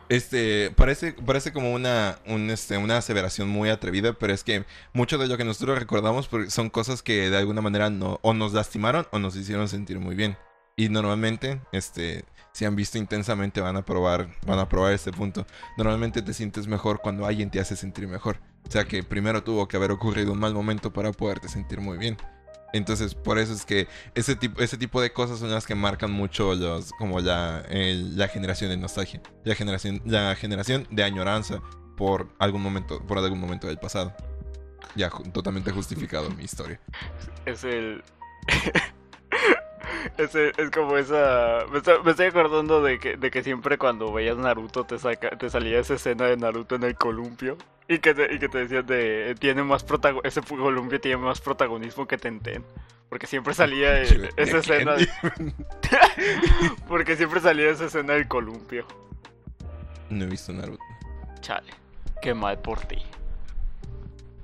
este, parece, parece como una, un, este, una aseveración muy atrevida, pero es que mucho de lo que nosotros recordamos son cosas que de alguna manera no, o nos lastimaron o nos hicieron sentir muy bien. Y normalmente, este, si han visto intensamente van a probar, van a probar este punto. Normalmente te sientes mejor cuando alguien te hace sentir mejor. O sea que primero tuvo que haber ocurrido un mal momento para poderte sentir muy bien. Entonces, por eso es que ese tipo, ese tipo de cosas son las que marcan mucho los, como la, la generación de nostalgia. La generación, la generación de añoranza por algún momento, por algún momento del pasado. Ya totalmente justificado mi historia. Es el. es, es como esa. Me estoy, me estoy acordando de que, de que siempre cuando veías Naruto te, saca, te salía esa escena de Naruto en el columpio. Y que te, y que te decían de. Tiene más protago ese columpio tiene más protagonismo que Tenten. Porque siempre salía esa escena. Porque siempre salía esa escena del columpio. No he visto Naruto. Chale. Qué mal por ti.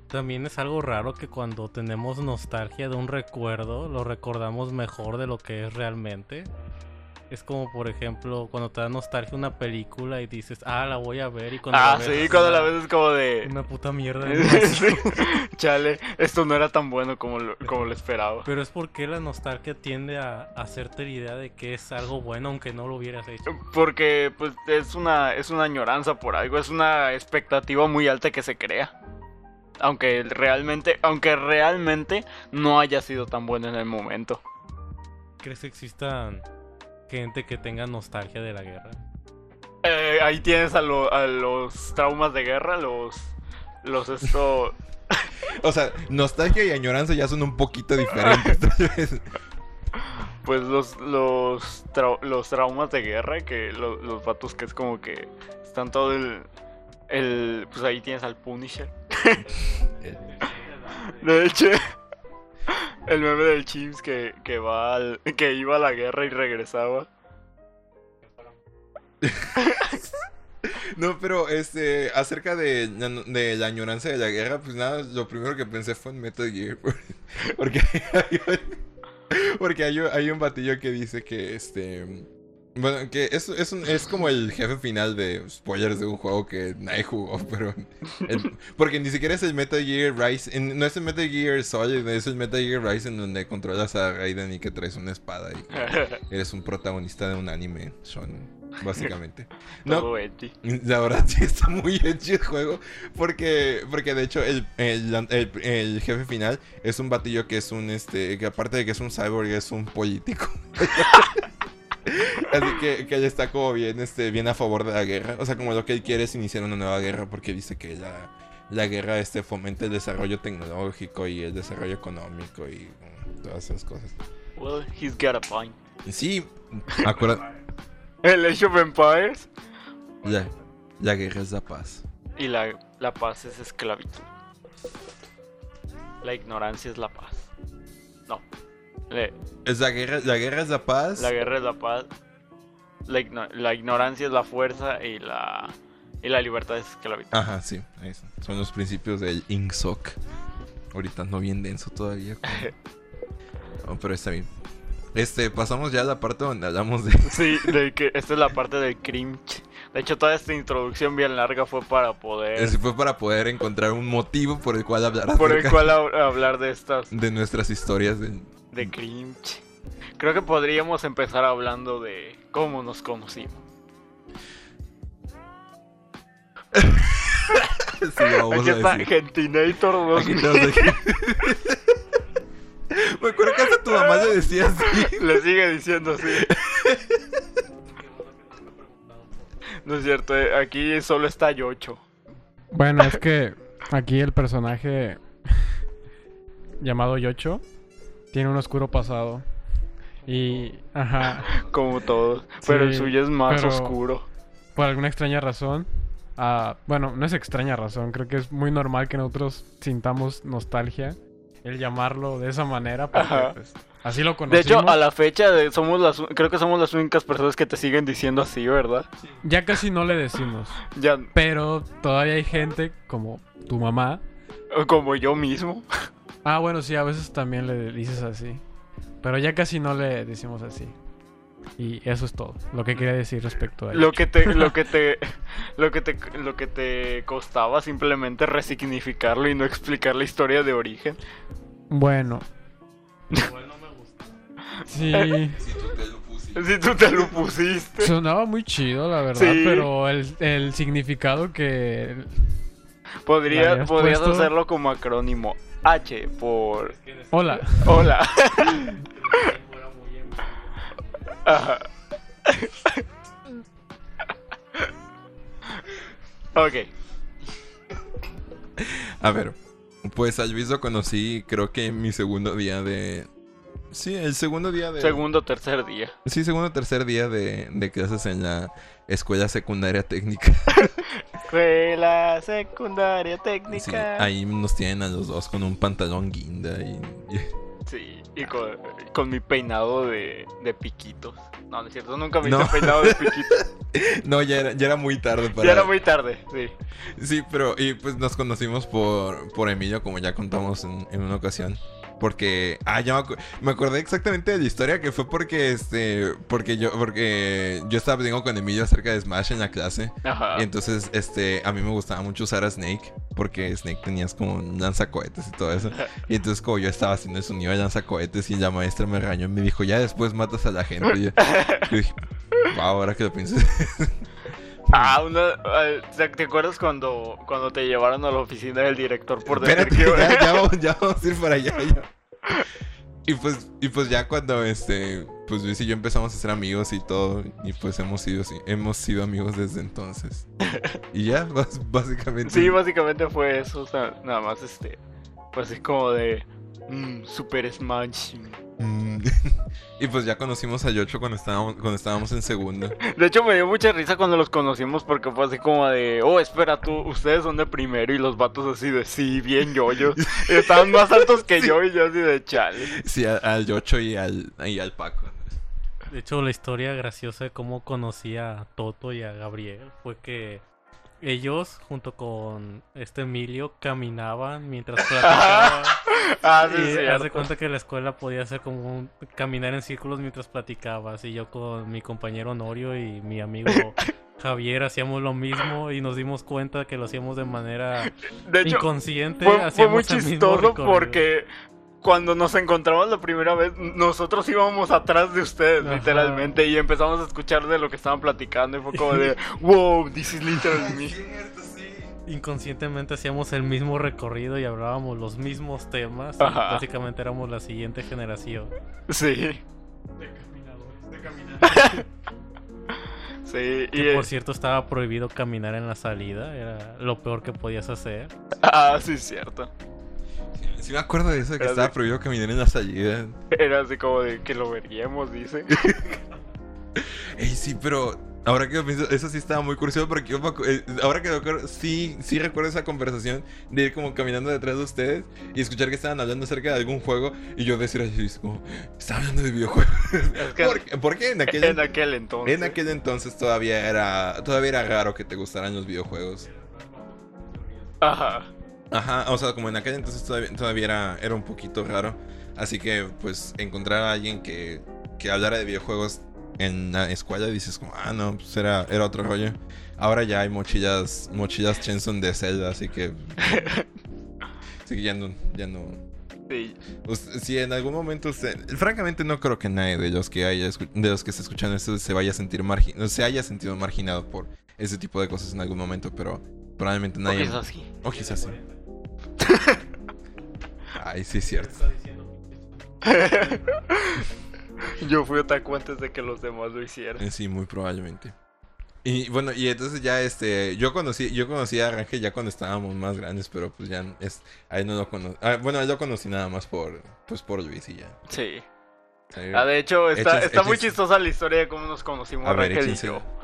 También es algo raro que cuando tenemos nostalgia de un recuerdo, lo recordamos mejor de lo que es realmente. Es como, por ejemplo, cuando te da nostalgia una película y dices, ah, la voy a ver. Y cuando Ah, la ves, sí, cuando la ves es como de. Una puta mierda. de. Chale, esto no era tan bueno como lo, como lo esperaba. Pero es porque la nostalgia tiende a hacerte la idea de que es algo bueno aunque no lo hubieras hecho. Porque pues es una es una añoranza por algo, es una expectativa muy alta que se crea. Aunque realmente, aunque realmente no haya sido tan bueno en el momento. ¿Crees que existan gente que tenga nostalgia de la guerra? Eh, ahí tienes a, lo- a los traumas de guerra, los los esto O sea, nostalgia y añoranza ya son un poquito diferentes. tal vez. pues los los, trau- los traumas de guerra que lo- los vatos que es como que están todo el el pues ahí tienes al Punisher de hecho el meme del Chips que, que va al, que iba a la guerra y regresaba No, pero este, acerca de, la- añoranza de la guerra, pues nada, lo primero que pensé fue en Metal Gear. Porque porque hay, un- hay un batillo que dice que este. Bueno, que es, es, un- es como el jefe final de spoilers de un juego que nadie jugó, pero. el- porque ni siquiera es el Metal Gear Rise. en- no es el Metal Gear Solid, es el Metal Gear Rise en donde controlas a Raiden y que traes una espada y eres un protagonista de un anime, Sean. Básicamente. No, todo edgy. la verdad sí está muy edgy el juego. Porque, porque de hecho el, el, el- el jefe final es un batillo que es un este. que aparte de que es un cyborg es un político. Así que, que él está como bien, este, bien a favor de la guerra. O sea, como lo que él quiere es iniciar una nueva guerra porque dice que la, la guerra este, fomenta el desarrollo tecnológico y el desarrollo económico y mm, todas esas cosas. well he's got a point Sí, acuerda, el Age of Empires la, la guerra es la paz. y la, la paz es esclavitud la ignorancia es la paz no Le- Es la guerra, la guerra es la paz. La guerra es la paz. La, igno- la ignorancia es la fuerza y la, y la libertad es esclavitud. Ajá, sí. ahí son. Los principios del INSOC. Ahorita no bien denso todavía. pero- No, pero está bien. Este, pasamos ya a la parte donde hablamos de... Sí, de que esta es la parte del cringe. De hecho, toda esta introducción bien larga fue para poder. Ese fue para poder encontrar un motivo por el cual hablar por el cual hab- hablar de estas. de nuestras historias. de- de cringe. Creo que podríamos empezar hablando de cómo nos conocimos. Sí, vamos Aquí a está decir. Gentinator 2. Aquí tenemos aquí. Me acuerdo que hasta tu mamá le decía así. Le sigue diciendo así. No es cierto, eh, aquí solo está Yocho. Bueno, es que aquí el personaje llamado Yocho tiene un oscuro pasado. Y, ajá, Como todos. Pero el suyo es más oscuro. por alguna extraña razón, ah, bueno, no es extraña razón, creo que es muy normal que nosotros sintamos nostalgia el llamarlo de esa manera, porque pues, así lo De conocimos. hecho, a la fecha de- somos las, creo que somos las únicas personas que te siguen diciendo así, ¿verdad? Ya casi no le decimos, Ya, pero todavía hay gente como tu mamá. como yo mismo. Ah, bueno, sí, a veces también le dices así, pero ya casi no le decimos así. Y eso es todo, lo que quería decir respecto a Lo que te, lo que te, lo que te, lo que te costaba simplemente resignificarlo y no explicar la historia de origen. Bueno. Sí, Si tú te lo pusiste. sonaba muy chido, la verdad, Sí. pero el, el significado que... Podría, podrías puesto. hacerlo como acrónimo. H por Hola. hola. Ajá. ok. A ver, pues a Luis lo conocí creo que en mi segundo día de... Sí, el segundo día de... Segundo, tercer día. Sí, segundo o tercer día de, de clases en la escuela secundaria técnica. Escuela secundaria Sí, técnica. ahí nos tienen a los dos con un pantalón guinda y... y- Sí, y con, con mi peinado de, de piquitos. No, no es cierto, nunca me No. hice peinado de piquitos. No, ya era, ya era muy tarde para... Ya era muy tarde, sí. Sí, pero y pues nos conocimos por, por Emilio, como ya contamos en, en una ocasión. Porque, ah, ya me, acu- me acordé exactamente de la historia que fue porque, este, porque yo, porque yo estaba hablando con Emilio acerca de Smash en la clase. Ajá. Y entonces, este, a mí me gustaba mucho usar a Snake, porque Snake tenías como un lanzacohetes y todo eso. Y entonces, como yo estaba haciendo el sonido de lanzacohetes y la maestra me regañó y me dijo, ya después matas a la gente. Y yo, yo dije, wow, ahora que lo pienso. Ah, una, eh, ¿te- ¿te acuerdas cuando, cuando te llevaron a la oficina del director por decir Espérate, que ya, ya vamos, ya vamos a ir para allá. ya. Y pues, y pues ya cuando este, pues Luis y yo empezamos a ser amigos y todo, y pues hemos sido, hemos sido amigos desde entonces. Y ya, básicamente. Sí, básicamente fue eso, o sea, nada más este, pues es como de mm, Super Smash. Mm. y pues ya conocimos a Yocho cuando estábamos, cuando estábamos en segundo. De hecho, me dio mucha risa cuando los conocimos porque fue así como de, oh, espera tú, ustedes son de primero y los vatos así de, sí, bien yoyos. Y estaban más altos que yo y yo así de chale. Sí, a- al Yocho y al, y al Paco. De hecho, la historia graciosa de cómo conocí a Toto y a Gabriel fue que ellos, junto con este Emilio, caminaban mientras platicaban. Ah, sí, y de cuenta que la escuela podía ser como un- caminar en círculos mientras platicabas. Y yo con mi compañero Norio y mi amigo Javier hacíamos lo mismo y nos dimos cuenta que lo hacíamos de manera De hecho, inconsciente. fue, muy chistoso porque cuando nos encontramos la primera vez, nosotros íbamos atrás de ustedes, Ajá. literalmente, y empezamos a escuchar de lo que estaban platicando y fue como de, wow, this is literally me. inconscientemente hacíamos el mismo recorrido y hablábamos los mismos temas. y Ajá. básicamente éramos la siguiente generación. Sí, sí, y... Que por cierto estaba prohibido caminar en la salida, era lo peor que podías hacer. Ah, sí, es cierto. Sí me acuerdo de eso, de que Era estaba de- prohibido caminar en la salida. Era así como de que lo veríamos, dice. Ey, sí, pero ahora que lo pienso, eso sí estaba muy curioso porque yo eh, ahora que lo acuerdo, sí, sí recuerdo esa conversación de ir como caminando detrás de ustedes y escuchar que estaban hablando acerca de algún juego y yo decir así, como, estaba hablando de videojuegos. Es que ¿Por, qué? Porque en aquel, en aquel entonces. en aquel entonces todavía era, todavía era raro que te gustaran los videojuegos. Ajá. Ajá, o sea, como en aquel entonces todavía, todavía era, era un poquito raro. Así que, pues, encontrar a alguien que, que hablara de videojuegos en la escuela dices como, ah, no, pues era, era otro rollo. Ahora ya hay mochillas, mochillas Chenson de Zelda, así que... así que ya no, ya no... Sí. Si en algún momento usted... Francamente no creo que nadie de los que haya de los que está escuchando esto se vaya a sentir margin se haya sentido marginado por ese tipo de cosas en algún momento, pero probablemente O nadie... quizás sí. O quizás sí. Ay, sí, es cierto. Yo fui otaku antes de que los demás lo hicieran. Eh, Sí, muy probablemente. Y bueno, y entonces ya este, yo conocí, yo conocí a Rangel ya cuando estábamos más grandes, pero pues ya es, a él no lo conocí, bueno, a él lo conocí nada más por, pues por Luis y ya. Sí. Ah, de hecho, está, está muy chistosa la historia de cómo nos conocimos A ver, Rangel y échensela. yo.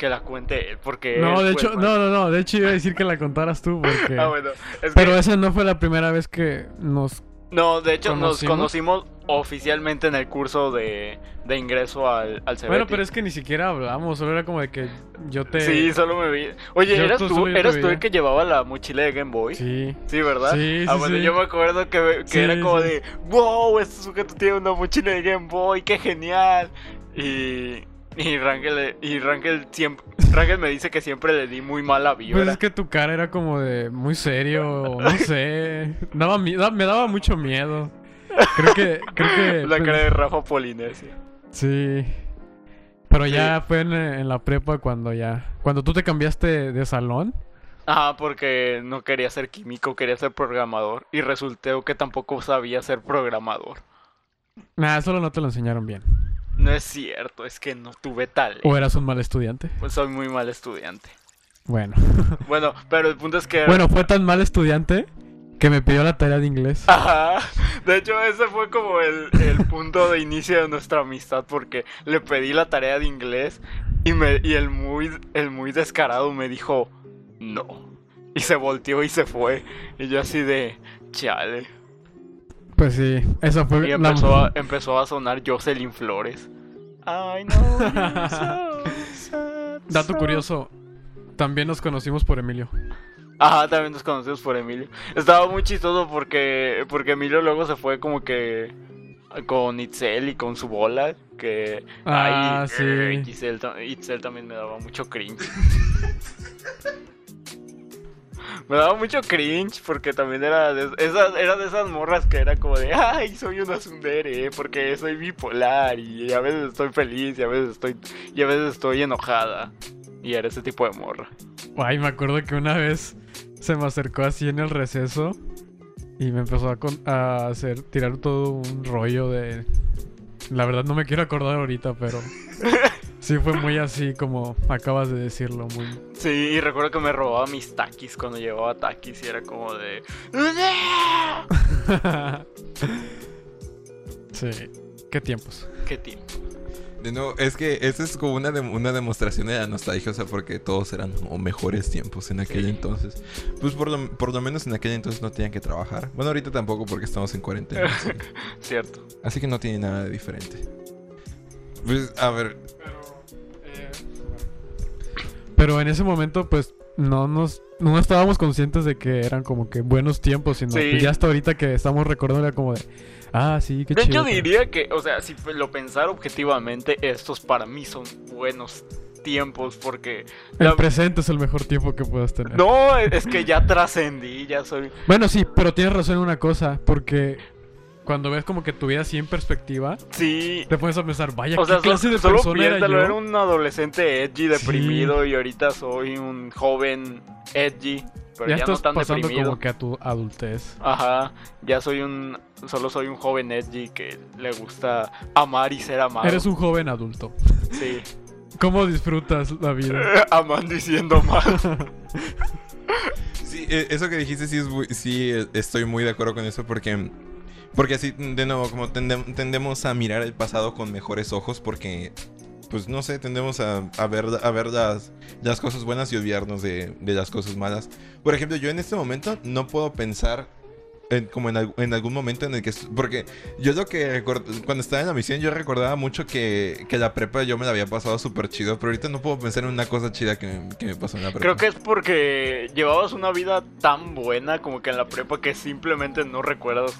Que la cuente él, porque. No, de hecho, no, no, no. De hecho, iba a decir que la contaras tú, porque. Ah, bueno. Es Pero que, esa no fue la primera vez que nos. no, de hecho, nos ¿Conocimos? conocimos oficialmente en el curso de, de ingreso al, al Bueno, Cebetis. pero es que ni siquiera hablamos, solo era como de que yo te. Sí, solo me vi. Oye, Yo ¿eras tú- tú, ¿eras tú el que llevaba la mochila de Game Boy? Sí, Sí. ¿verdad? Sí, ah, sí, bueno, sí. yo me acuerdo que, que era como de, wow, este sujeto tiene una mochila de Game Boy, qué genial. Y, y Rangel, y Rangel siempre, Rangel me dice que siempre le di muy mala vibra. Pues es que tu cara era como de muy serio, no sé. Daba, me daba mucho miedo. Creo que. Creo que La pues, cara de Rafa Polinesia. Sí. Pero ya fue en, en la prepa cuando ya. Cuando tú te cambiaste de salón. Ajá, porque no quería ser químico, quería ser programador. Y resultó que tampoco sabía ser programador. Nah, solo no te lo enseñaron bien. No es cierto, es que no tuve tal. O eras un mal estudiante. Pues soy muy mal estudiante. Bueno. Bueno, pero el punto es que... bueno, fue tan mal estudiante que me pidió la tarea de inglés. Ajá. De hecho, ese fue como el, el punto de inicio de nuestra amistad porque le pedí la tarea de inglés y, me, y el, muy, el muy descarado me dijo no. Y se volteó y se fue. Y yo así de chale. Pues sí, esa fue Y la- empezó a, empezó a sonar Jocelyn Flores. I know so Dato so- curioso. También nos conocimos por Emilio. Ajá, también nos conocimos por Emilio. Estaba muy chistoso porque, porque Emilio luego se fue como que con Itzel y con su bola. Que. Ah, ay, sí. eh, Itzel, Itzel también me daba mucho cringe. me daba mucho cringe porque también era de, esas, era de esas morras que era como de, ay, soy una sundere porque soy bipolar y a veces estoy feliz y a veces estoy, y a veces estoy enojada. Y era ese tipo de morra. Ay, me acuerdo que una vez se me acercó así en el receso y me empezó a, con- a hacer tirar todo un rollo de la verdad no me quiero acordar ahorita, pero sí fue muy así como acabas de decirlo, muy Sí, y recuerdo que me robaba mis taquis cuando llevaba taquis y era como de... Sí. ¿Qué tiempos? Qué tiempo. De nuevo, es que esa es como una, dem- una demostración de la nostalgia, o sea, porque todos eran como mejores tiempos en aquel Sí. entonces. Pues por lo, por lo menos en aquel entonces no tenían que trabajar. Bueno, ahorita tampoco porque estamos en cuarentena. Cierto. así que no tiene nada de diferente. Pues, a ver, Pero en ese momento, pues, no nos... No estábamos conscientes de que eran como que buenos tiempos, sino Sí. que ya hasta ahorita que estamos recordando era como de... Ah, sí, qué De chido. hecho, diría que, o sea, si lo pensara objetivamente, estos para mí son buenos tiempos porque... El la- presente es el mejor tiempo que puedas tener. No, es que ya trascendí, ya soy... Bueno, sí, pero tienes razón en una cosa, porque cuando ves como que tu vida así en perspectiva, Sí. te pones a pensar, vaya, O sea, ¿qué clase so- de solo persona era yo? era un adolescente edgy, deprimido, y ahorita soy un joven edgy, pero ya ya, no estás tan pasando deprimido. como que a tu adultez. Ajá, ya soy un... Solo soy un joven edgy que le gusta amar y ser amado. Eres un joven adulto. Sí. ¿Cómo disfrutas la vida? Amando y siendo mal. Sí, eh, eso que dijiste sí, es muy- sí eh, estoy muy de acuerdo con eso porque porque así de nuevo como tendem- tendemos a mirar el pasado con mejores ojos porque pues no sé tendemos a, ver a ver las, cosas buenas y olvidarnos de, las cosas malas. Por ejemplo, yo en este momento no puedo pensar en, como en, al- en algún momento en el que... Porque yo lo que... Cuando estaba en la misión yo recordaba mucho que, que la prepa yo me la había pasado súper chido, pero ahorita no puedo pensar en una cosa chida que que me pasó en la prepa. Creo que es porque llevabas una vida tan buena como que en la prepa que simplemente no recuerdas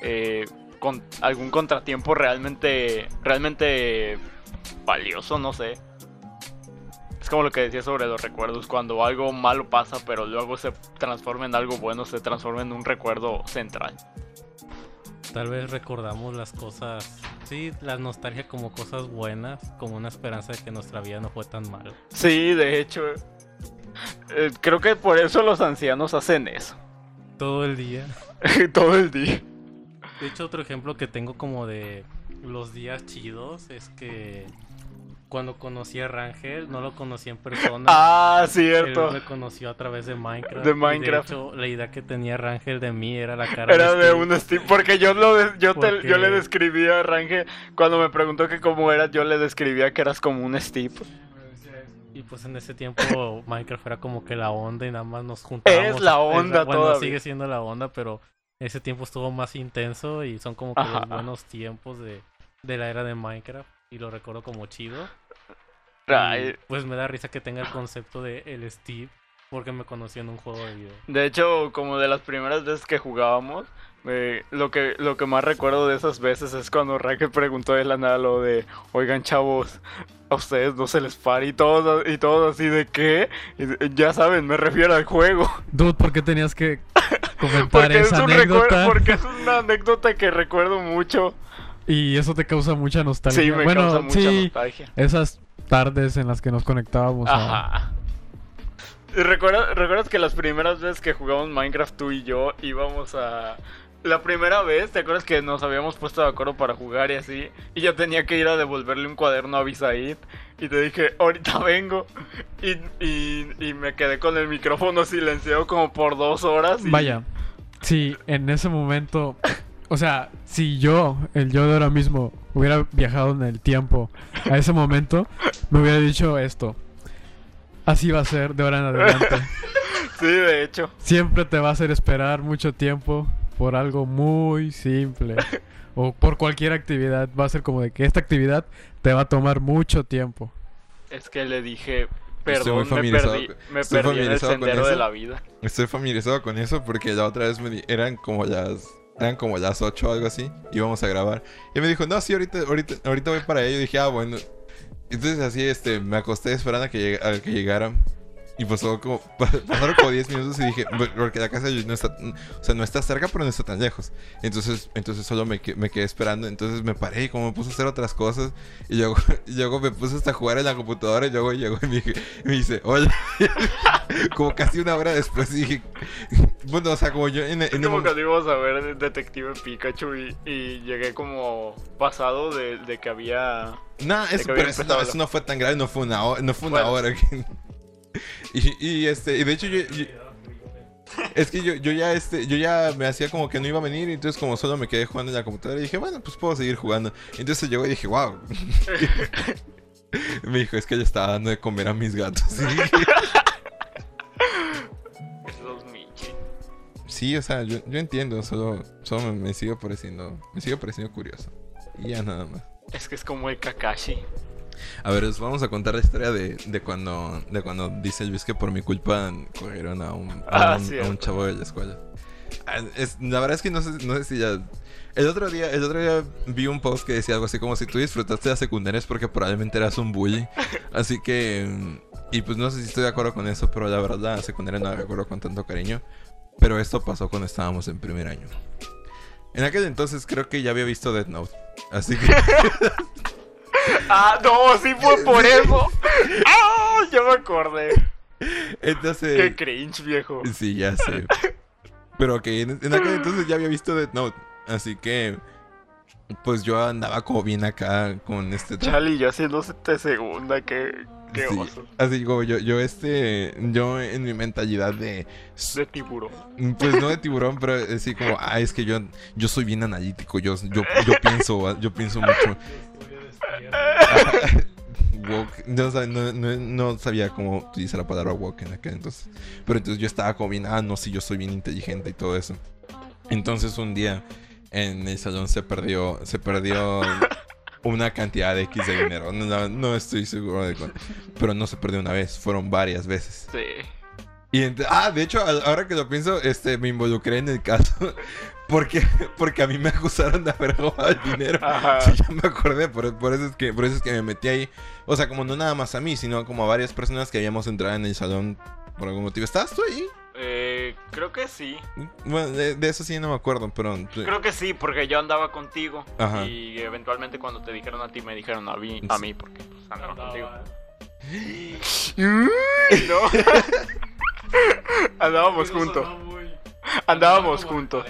eh, con algún contratiempo realmente, realmente valioso, no sé. Es como lo que decía sobre los recuerdos, cuando algo malo pasa pero luego se transforma en algo bueno, se transforma en un recuerdo central. Tal vez recordamos las cosas, sí, la nostalgia como cosas buenas, como una esperanza de que nuestra vida no fue tan mal. Sí, de hecho, eh, creo que por eso los ancianos hacen eso, Todo el día. todo el día. De hecho, otro ejemplo que tengo como de los días chidos es que cuando conocí a Rangel, no lo conocí en persona. Ah, Él cierto. me conoció a través de Minecraft. De y Minecraft. hecho, la idea que tenía Rangel de mí era la cara Era de Steve. un Steve, porque yo lo de- yo, te- Porque- yo le describí a Range cuando me preguntó que cómo eras, yo le describía que eras como un Steve. Y pues en ese tiempo Minecraft era como que la onda y nada más nos juntábamos. Es la onda bueno, todavía. sigue siendo la onda, pero ese tiempo estuvo más intenso y son como que Ajá. los buenos tiempos de, de la era de Minecraft. Y lo recuerdo como chido. Y, Ay, pues me da risa que tenga el concepto de el Steve porque me conoció en un juego de video. De hecho, como de las primeras veces que jugábamos, me- lo que lo que más recuerdo de esas veces es cuando Range preguntó de la nada lo de, oigan chavos, a ustedes no se les para y todos y todos así de qué, Y ya saben, me refiero al juego. Dude, ¿por qué tenías que comentar Porque es, esa un anécdota? porque es una anécdota que recuerdo mucho. Y eso te causa mucha nostalgia. Sí, me bueno, causa mucha sí, nostalgia. esas tardes en las que nos conectábamos. Ajá. ¿Y recuerdas, ¿Recuerdas que las primeras veces que jugamos Minecraft tú y yo íbamos a... La primera vez, ¿te acuerdas que nos habíamos puesto de acuerdo para jugar y así? Y yo tenía que ir a devolverle un cuaderno a Bisaid. Y te dije, ahorita vengo. Y, y, y me quedé con el micrófono silenciado como por dos horas. y- Vaya, si en ese momento, o sea, si yo, el yo de ahora mismo, hubiera viajado en el tiempo a ese momento, me hubiera dicho esto. Así va a ser de ahora en adelante. Sí, de hecho. Siempre te va a hacer esperar mucho tiempo por algo muy simple. O por cualquier actividad. Va a ser como de que esta actividad te va a tomar mucho tiempo. Es que le dije, perdón, me perdí, con- me estoy perdí en el sendero de la vida. Estoy familiarizado con eso porque la otra vez me di- eran como las eran como las 8 o algo así, íbamos a grabar. Y me dijo, "No, sí, ahorita ahorita ahorita voy para ello." Y dije, "Ah, bueno." Entonces así este me acosté esperando a que, lleg- a que llegaran. Y pasó como pasaron como 10 minutos y dije, "Bu- porque la casa no está o sea, no está cerca, pero no está tan lejos." Entonces entonces solo me, me quedé esperando, entonces me paré y como me puse a hacer otras cosas y luego y luego me puse hasta a jugar en la computadora y luego llegó y me, me dice, "Oye, como casi una hora después dije, bueno, o sea, como yo en, en como momento- cuando íbamos a ver Detective Pikachu y, y llegué como pasado de, de que había... No, de eso, pero eso, no, eso no fue tan grave, no fue una no fue una Bueno. hora. que- y, y, este, y de hecho yo, yo- Es que yo, yo ya este, yo ya me hacía como que no iba a venir, y entonces como solo me quedé jugando en la computadora y dije, bueno, pues puedo seguir jugando. Entonces llegó y dije, wow. me dijo, es que le estaba dando de comer a mis gatos. Sí, o sea, yo, yo entiendo, solo, solo me, me sigo pareciendo, me sigue pareciendo curioso. Y ya nada más. Es que es como el Kakashi. A ver, os vamos a contar la historia de, de cuando de cuando dice Luis que por mi culpa corrieron a un, a Ah, un, a un chavo de la escuela. Ah, es- la verdad es que no sé, no sé si ya... El otro, día, el otro día vi un post que decía algo así como si tú disfrutaste de la secundaria es porque probablemente eras un bully. Así que... mm, Y pues no sé si estoy de acuerdo con eso, pero la verdad la secundaria no la recuerdo con tanto cariño. Pero esto pasó cuando estábamos en primer año. En aquel entonces creo que ya había visto Death Note. Así que... Ah, no, sí fue por eso. ¡Ah! Ya me acordé. Entonces... Qué cringe, viejo. Sí, ya sé. Pero ok, en, en aquel entonces ya había visto Death Note. Así que. Pues yo andaba como bien acá con este. Chale, yo haciéndose de segunda, qué, qué Sí, oso. Así como yo, yo este. Yo en mi mentalidad de. De tiburón. Pues no de tiburón, pero así como, ah, es que yo, yo soy bien analítico. Yo, yo, yo pienso, yo pienso mucho. Woke. No, no- no- no sabía cómo utilizar la palabra woke en aquel entonces. Pero entonces yo estaba como bien, ah, no, sí, yo soy bien inteligente y todo eso. Entonces un día en el salón se perdió, se perdió una cantidad de X de dinero. No, no- estoy seguro de cuánto. Pero no se perdió una vez, fueron varias veces. Sí. Y ah, de hecho, ahora que lo pienso, este, me involucré en el caso. Porque, porque a mí me acusaron de haber robado el dinero. Ajá. Sí, ya me acordé, por, por eso es que, por eso es que me metí ahí. O sea, como no nada más a mí, sino como a varias personas que habíamos entrado en el salón por algún motivo. ¿Estabas tú ahí? Eh, creo que sí. Bueno, de, de eso sí no me acuerdo, pero... Creo que sí, porque yo andaba contigo. Ajá. Y eventualmente cuando te dijeron a ti, me dijeron a mí, a mí porque pues, andaba contigo. No. Andábamos juntos. Andábamos juntos.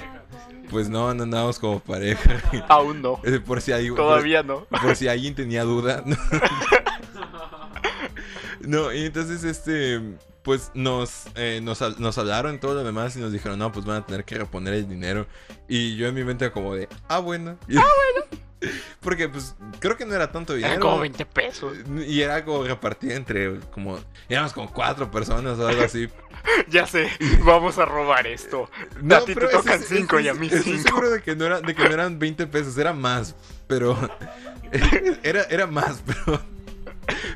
Pues no, no andábamos como pareja. Aún no. Eh, por si hay... Todavía no. Por, si alguien tenía duda. No, y entonces este... Pues nos, eh, nos, nos hablaron todo lo demás y nos dijeron, no, pues van a tener que reponer el dinero. Y yo en mi mente como de, ah, bueno. Ah, bueno. Porque pues creo que no era tanto dinero. Eran como 20 pesos. Y era como repartido entre como... Éramos como cuatro personas o algo así. Ya sé, vamos a robar esto. a ti te tocan estoy- 5 y a mí Estoy 5. seguro de que, no era, de que no eran 20 pesos, era más. Pero... Era, era más, pero...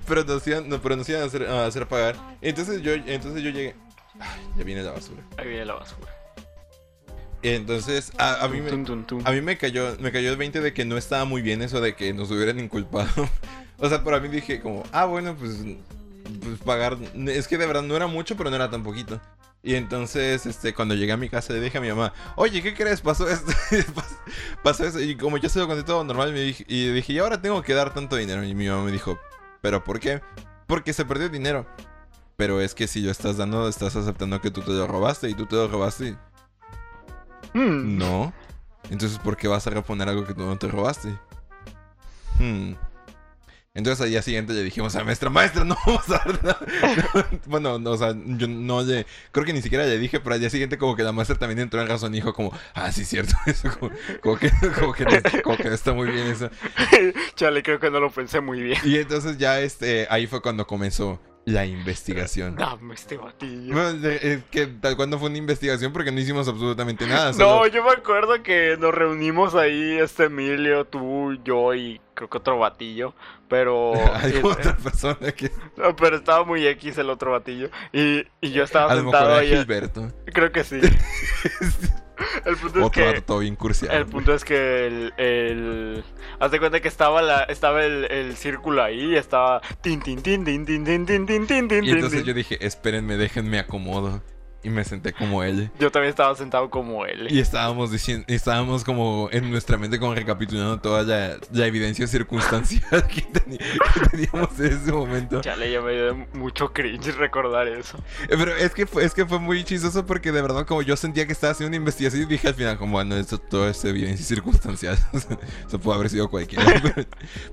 Pero nos iban, no, pero nos iban a, hacer, a hacer pagar. Entonces yo, entonces yo llegué... Ay, ya viene la basura. Ahí viene la basura. Entonces a, a mí me... A mí me cayó, me cayó el 20 de que no estaba muy bien eso de que nos hubieran inculpado. o sea, para mí dije como, ah, bueno, pues, pues pagar. Es que de verdad no era mucho, pero no era tan poquito. Y entonces, este, cuando llegué a mi casa le dije a mi mamá, oye, ¿qué crees? Pasó esto, pasó eso. Y como yo se lo conté todo normal, me dije, y dije, y ahora tengo que dar tanto dinero. Y mi mamá me dijo, ¿pero por qué? Porque se perdió dinero. Pero es que si lo estás dando, estás aceptando que tú te lo robaste y tú te lo robaste. Mm. No. Entonces, ¿por qué vas a reponer algo que tú no te robaste? Hmm. Entonces al día siguiente le dijimos a maestra, maestra, no vamos a dar nada". bueno, no, o sea, yo no le, creo que ni siquiera le dije, pero al día siguiente como que la maestra también entró en razón y dijo como, ah, sí, cierto, eso, como, como que, como, que no, como que no está muy bien eso. Chale, creo que no lo pensé muy bien. Y entonces ya, este, ahí fue cuando comenzó la investigación. Dame este batillo. Bueno, eh, que tal cual no fue una investigación porque no hicimos absolutamente nada. No, yo me acuerdo que nos reunimos ahí, este Emilio, tú, yo y creo que otro batillo, pero... Hay otra persona que... No, pero estaba muy X el otro batillo. Y, y yo estaba A sentado ahí. Gilberto. Creo que sí. El punto es que... dato todo bien cursiado. El punto es que el, el... Haz de cuenta que estaba la, estaba el, el círculo ahí, estaba tin tin tin tin tin tin tin tin tin tin Y entonces tin. yo dije, espérenme, déjenme acomodo. Y me senté como él. Yo también estaba sentado como él. Y estábamos diciendo, estábamos como en nuestra mente como recapitulando toda la, la evidencia circunstancial que, que teníamos en ese momento. Chale, ya me dio mucho cringe recordar eso. Eh, Pero es que, fue, es que fue muy chistoso porque de verdad como yo sentía que estaba haciendo una investigación y dije al final como, bueno, esto todo es evidencia circunstancial. Eso puede haber sido cualquiera. Pero,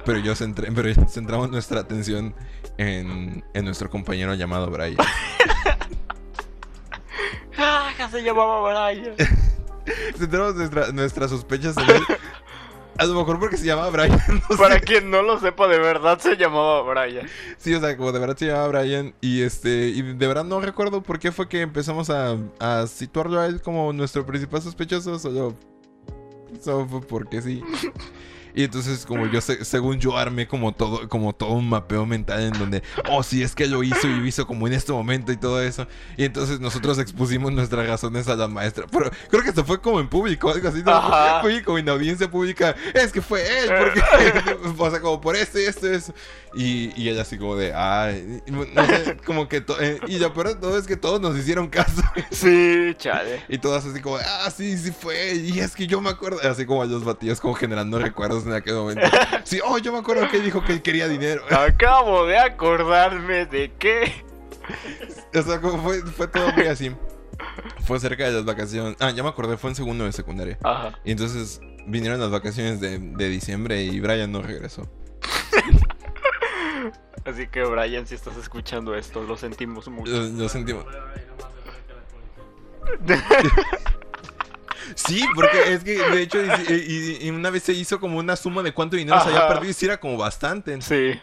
pero yo centré, pero centramos nuestra atención en, en nuestro compañero llamado Brian. Ah, se llamaba Brian. Tenemos nuestra- nuestras sospechas en él. A lo mejor porque se llama Brian. no sé. Para quien no lo sepa, de verdad se llamaba Brian. Sí, o sea, como de verdad se llamaba Brian. Y este. Y de verdad no recuerdo por qué fue que empezamos a, a situarlo a él como nuestro principal sospechoso. Solo. Solo fue porque sí. Y entonces, como yo, se- según yo, armé como todo, como todo un mapeo mental en donde, oh, sí, es que lo hizo y lo hizo como en este momento y todo eso. Y entonces nosotros expusimos nuestras razones a la maestra. Pero creo que esto fue como en público, algo así, ¿no? Fue como en audiencia pública. Es que fue él, porque. o sea, como por esto y esto y eso. Y, y ella así como de, ay, no sé, como que. eh, y lo peor de todo es que todos nos hicieron caso. Sí, chale. Y todas así como, ah, sí, sí fue. Y es que yo me acuerdo. Así como a los batidos, como generando recuerdos en aquel momento. Sí, oh, yo me acuerdo que dijo que él quería dinero. Acabo de acordarme de que. O sea, como fue, fue todo muy así. Fue cerca de las vacaciones. Ah, ya me acordé, fue en segundo de secundaria. Ajá. Y entonces vinieron las vacaciones de, de diciembre y Brian no regresó. Así que, Brian, si estás escuchando esto, lo sentimos mucho. Lo, lo sentimos. Sí, porque es que de hecho y, y- y una vez se hizo como una suma de cuánto dinero se había perdido y sí era como bastante. Sí,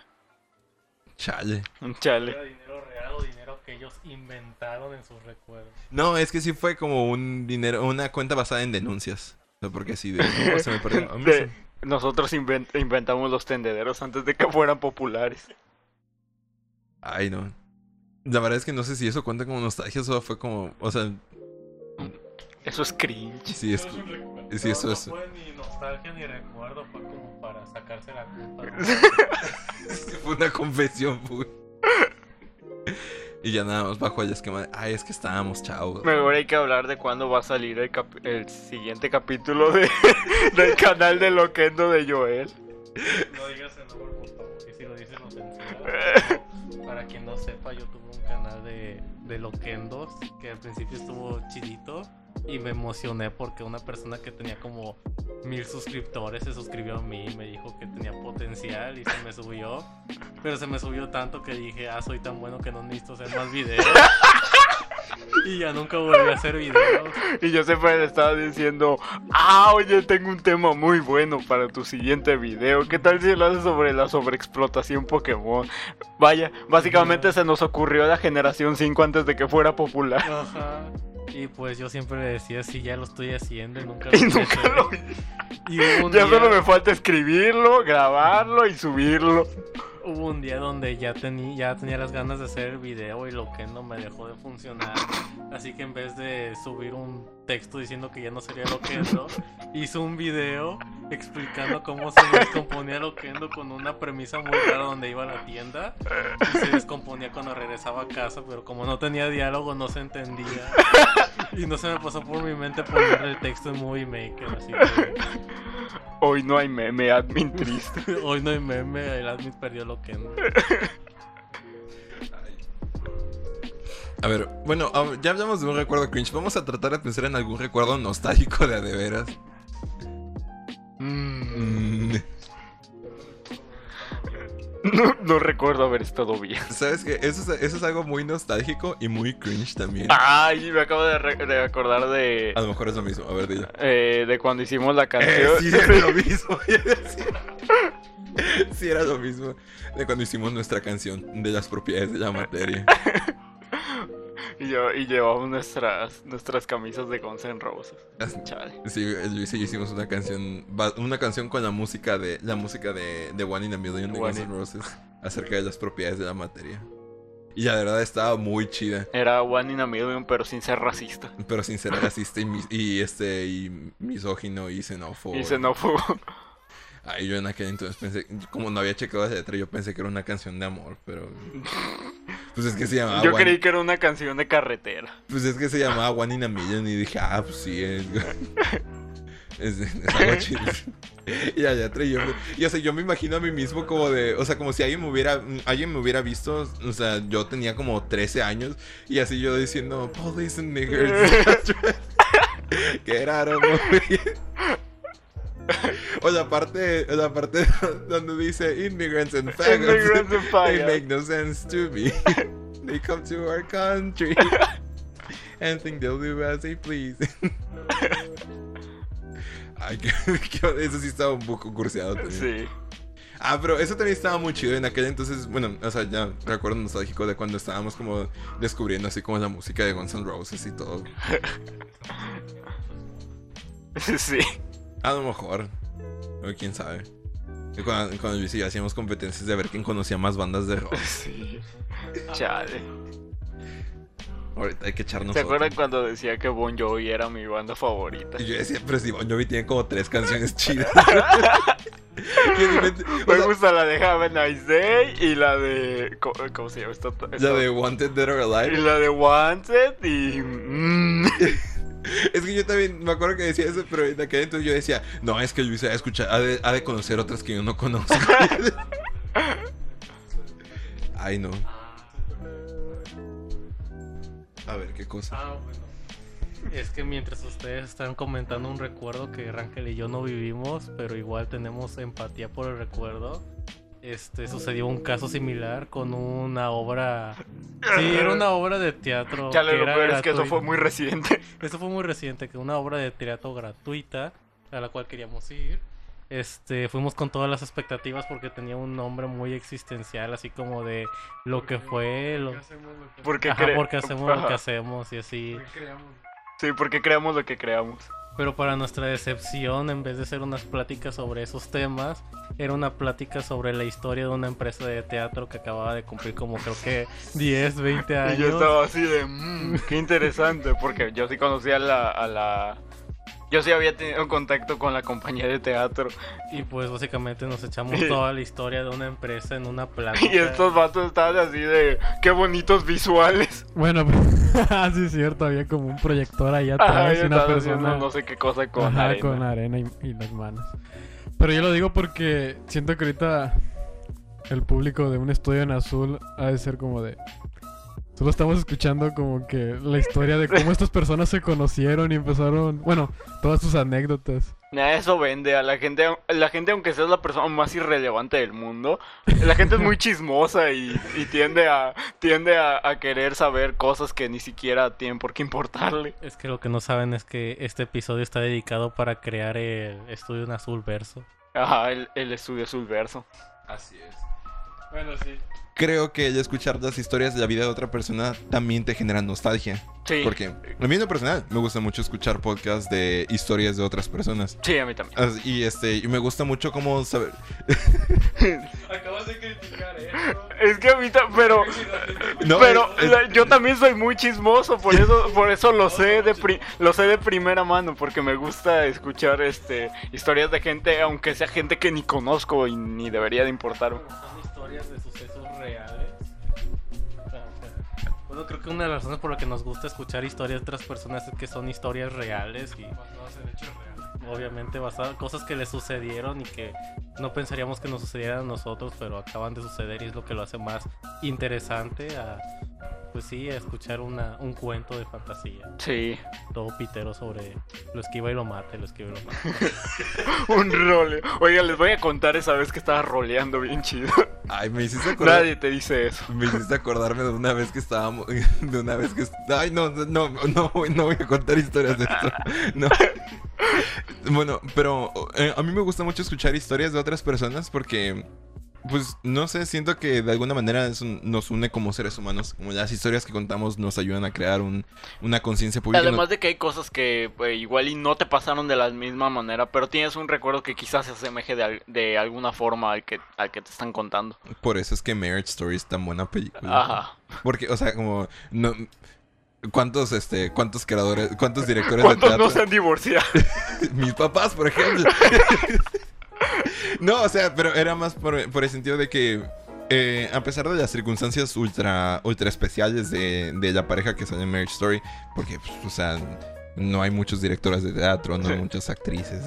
Chale. chale. dinero real o dinero que ellos inventaron en sus recuerdos. No, es que sí fue como un dinero, una cuenta basada en denuncias. O sea, porque sí, de no, se me perdió. A mí De- se- nosotros invent- inventamos los tendederos antes de que fueran populares. Ay, no. La verdad es que no sé si eso cuenta como nostalgia o fue como, o sea, Eso es cringe. sí es sí eso es fue ni nostalgia ni recuerdo, fue como para sacarse la culpa. fue una confesión, fue. Y ya nada más bajo el esquema de, ay, es que estábamos chavos. Mejor hay que hablar de cuándo va a salir el, cap- el siguiente capítulo de, del canal de Loquendo de Joel. No digas el nombre, por favor. Y si lo dices, lo censura. Para quien no sepa, yo tuve un canal de, de Loquendos que al principio estuvo chidito. Y me emocioné porque una persona que tenía como mil suscriptores se suscribió a mí y me dijo que tenía potencial y se me subió. Pero se me subió tanto que dije, ah, soy tan bueno que no necesito hacer más videos. y ya nunca volví a hacer videos. Y yo siempre le estaba diciendo, ah, oye, tengo un tema muy bueno para tu siguiente video. ¿Qué tal si lo haces sobre la sobreexplotación Pokémon? Vaya, básicamente se nos ocurrió la generación 5 antes de que fuera popular. Ajá. Y pues yo siempre le decía, sí, ya lo estoy haciendo y nunca Y quise nunca hacer". lo Y Ya día- solo me falta escribirlo, grabarlo y subirlo. Hubo un día donde ya, tení, ya tenía las ganas de hacer el video y lo que no me dejó de funcionar. Así que en vez de subir un texto diciendo que ya no sería Loquendo, hizo un video explicando cómo se descomponía Loquendo con una premisa muy rara donde iba a la tienda y se descomponía cuando regresaba a casa, pero como no tenía diálogo no se entendía. Y no se me pasó por mi mente ponerle el texto en Movie Maker, así que Hoy no hay meme, admin triste. hoy no hay meme, el admin perdió Loquendo. A ver, bueno, ya hablamos de un recuerdo cringe. Vamos a tratar de pensar en algún recuerdo nostálgico de a de veras. Mm, Mm, no, no recuerdo haber estado bien. ¿Sabes qué? Eso es, eso es algo muy nostálgico y muy cringe también. Ay, me acabo de, acordar de, A lo mejor es lo mismo. A ver, dile. eh, de cuando hicimos la Eh, canción. sí, era lo mismo. Sí, era lo mismo de cuando hicimos nuestra canción de las propiedades de la materia. y, yo, y llevamos nuestras, nuestras camisas de Guns N' Roses. Chale. Sí, Luis y yo hicimos una canción, una canción con la música de la música de, de One in a Million de Guns N' Roses acerca de las propiedades de la materia. Y la verdad estaba muy chida, Era One in a Million, pero sin ser racista. pero sin ser racista y, este y misógino y xenófobo. Y xenófobo. Ay, yo en aquel entonces pensé, como no había checado la letra, yo pensé que era una canción de amor, pero pues es que se llamaba Yo One- creí que era una canción de carretera. Pues es que se llamaba One in a Million y dije, ah, pues sí, es, es, es algo chido. Y la letra, y yo, y, o sea, yo me imagino a mí mismo como de, o sea, como si alguien me hubiera, alguien me hubiera visto, o sea, yo tenía como 13 años y así yo diciendo, police and niggers. Get out of. O la parte, la parte donde dice immigrants and faggots. Immigrants and They make no sense to me. They come to our country. Anything they'll do, I say please. Ay, que, que- eso sí estaba un poco curseado también. Sí. Ah, pero eso también estaba muy chido en aquel entonces. Bueno, o sea, ya recuerdo nostálgico de cuando estábamos como descubriendo así como la música de Guns N' Roses y todo. Sí. A lo mejor. O quién sabe. Y Cuando, cuando Luis y yo hacíamos competencias de ver quién conocía más bandas de rock. Sí. Chale. Ahorita hay que echarnos ¿Se acuerdan cuando decía que Bon Jovi era mi banda favorita? Y yo decía, pero si Bon Jovi tiene como tres canciones chidas. Y o Me sea, gusta la de Have a Nice Day y la de. ¿Cómo, cómo se llama esta? la de Wanted Dead or Y Alive. la de Wanted y. mm. Es que yo también me acuerdo que decía eso, pero en aquel entonces yo decía, no, es que Luis ha de escuchar, ha de, ha de conocer otras que yo no conozco. Ay, no. A ver, qué cosa. Ah, Es que mientras ustedes están comentando un recuerdo que Rangel y yo no vivimos, pero igual tenemos empatía por el recuerdo. Este sucedió un caso similar con una obra. Sí, era una obra de teatro. Que lo era peor es que eso fue muy reciente. Eso fue muy reciente, que una obra de teatro gratuita a la cual queríamos ir. Este, fuimos con todas las expectativas porque tenía un nombre muy existencial, así como de lo que fue, lo... Porque, Ajá, cre- porque hacemos lo Ajá. que hacemos y así. Sí, porque creamos lo que creamos. Pero para nuestra decepción, en vez de ser unas pláticas sobre esos temas, era una plática sobre la historia de una empresa de teatro que acababa de cumplir como creo que 10, 20 años. Y yo estaba así de, mmm, qué interesante, porque yo sí conocía a la, a la... Yo sí había tenido contacto con la compañía de teatro. Y pues básicamente nos echamos toda la historia de una empresa en una plática. Y estos vatos estaban así de, qué bonitos visuales. Bueno, ah, sí es cierto, había como un proyector ahí atrás y una persona no sé qué cosa con ajá, arena. con arena y, y las manos. Pero yo lo digo porque siento que ahorita el público de un estudio en azul ha de ser como de... Solo estamos escuchando como que la historia de cómo estas personas se conocieron y empezaron... Bueno, todas sus anécdotas. Nah, Eso vende a la gente, la gente aunque seas la persona más irrelevante del mundo, la gente es muy chismosa y, y tiende a tiende a, a querer saber cosas que ni siquiera tienen por qué importarle. Es que lo que no saben es que este episodio está dedicado para crear el estudio en azul verso. Ajá, el, el estudio azul verso. Así es. Bueno, sí. Creo que el escuchar las historias de la vida de otra persona también te genera nostalgia. Sí. Porque a mí en lo personal me gusta mucho escuchar podcasts de historias de otras personas. Sí, a mí también. As- Y este, y me gusta mucho como saber. Acabas de criticar eso. Es que a mí pero No, pero es- es- la- yo también soy muy chismoso, por eso por eso lo sé de pri- lo sé de primera mano porque me gusta escuchar este historias de gente aunque sea gente que ni conozco y ni debería de importarme. Son historias de sucesos Bueno, creo que una de las razones por las que nos gusta escuchar historias de otras personas es que son historias reales y obviamente basadas cosas que le sucedieron y que no pensaríamos que nos sucedieran a nosotros, pero acaban de suceder y es lo que lo hace más interesante a pues sí, a escuchar una, un cuento de fantasía. Sí, Todo pitero sobre lo esquiva y lo mate, lo esquiva y lo mate. un role. Oiga, les voy a contar esa vez que estaba roleando bien chido. Ay, me hiciste acordar. Nadie te dice eso. Me hiciste acordarme de una vez que estábamos. De una vez que. Ay, no, no, no, no, voy- no voy a contar historias de esto. No. Bueno, pero eh, a mí me gusta mucho escuchar historias de otras personas porque. Pues no sé, siento que de alguna manera eso nos une como seres humanos. Como las historias que contamos nos ayudan a crear un, una conciencia pública. Además de que hay cosas que pues, igual y no te pasaron de la misma manera, pero tienes un recuerdo que quizás se asemeje de, al- de alguna forma al que, al que te están contando. Por eso es que Marriage Story es tan buena película. Ajá. Porque, o sea, como. No, ¿Cuántos, este, cuántos creadores, cuántos directores de ¿Cuántos teatro? no se han divorciado? Mis papás, por ejemplo. no, o sea, pero era más por, el sentido de que, eh, a pesar de las circunstancias ultra, ultra especiales de, de la pareja que sale en Marriage Story, porque, pues, o sea, no hay muchos directores de teatro, no hay muchas actrices,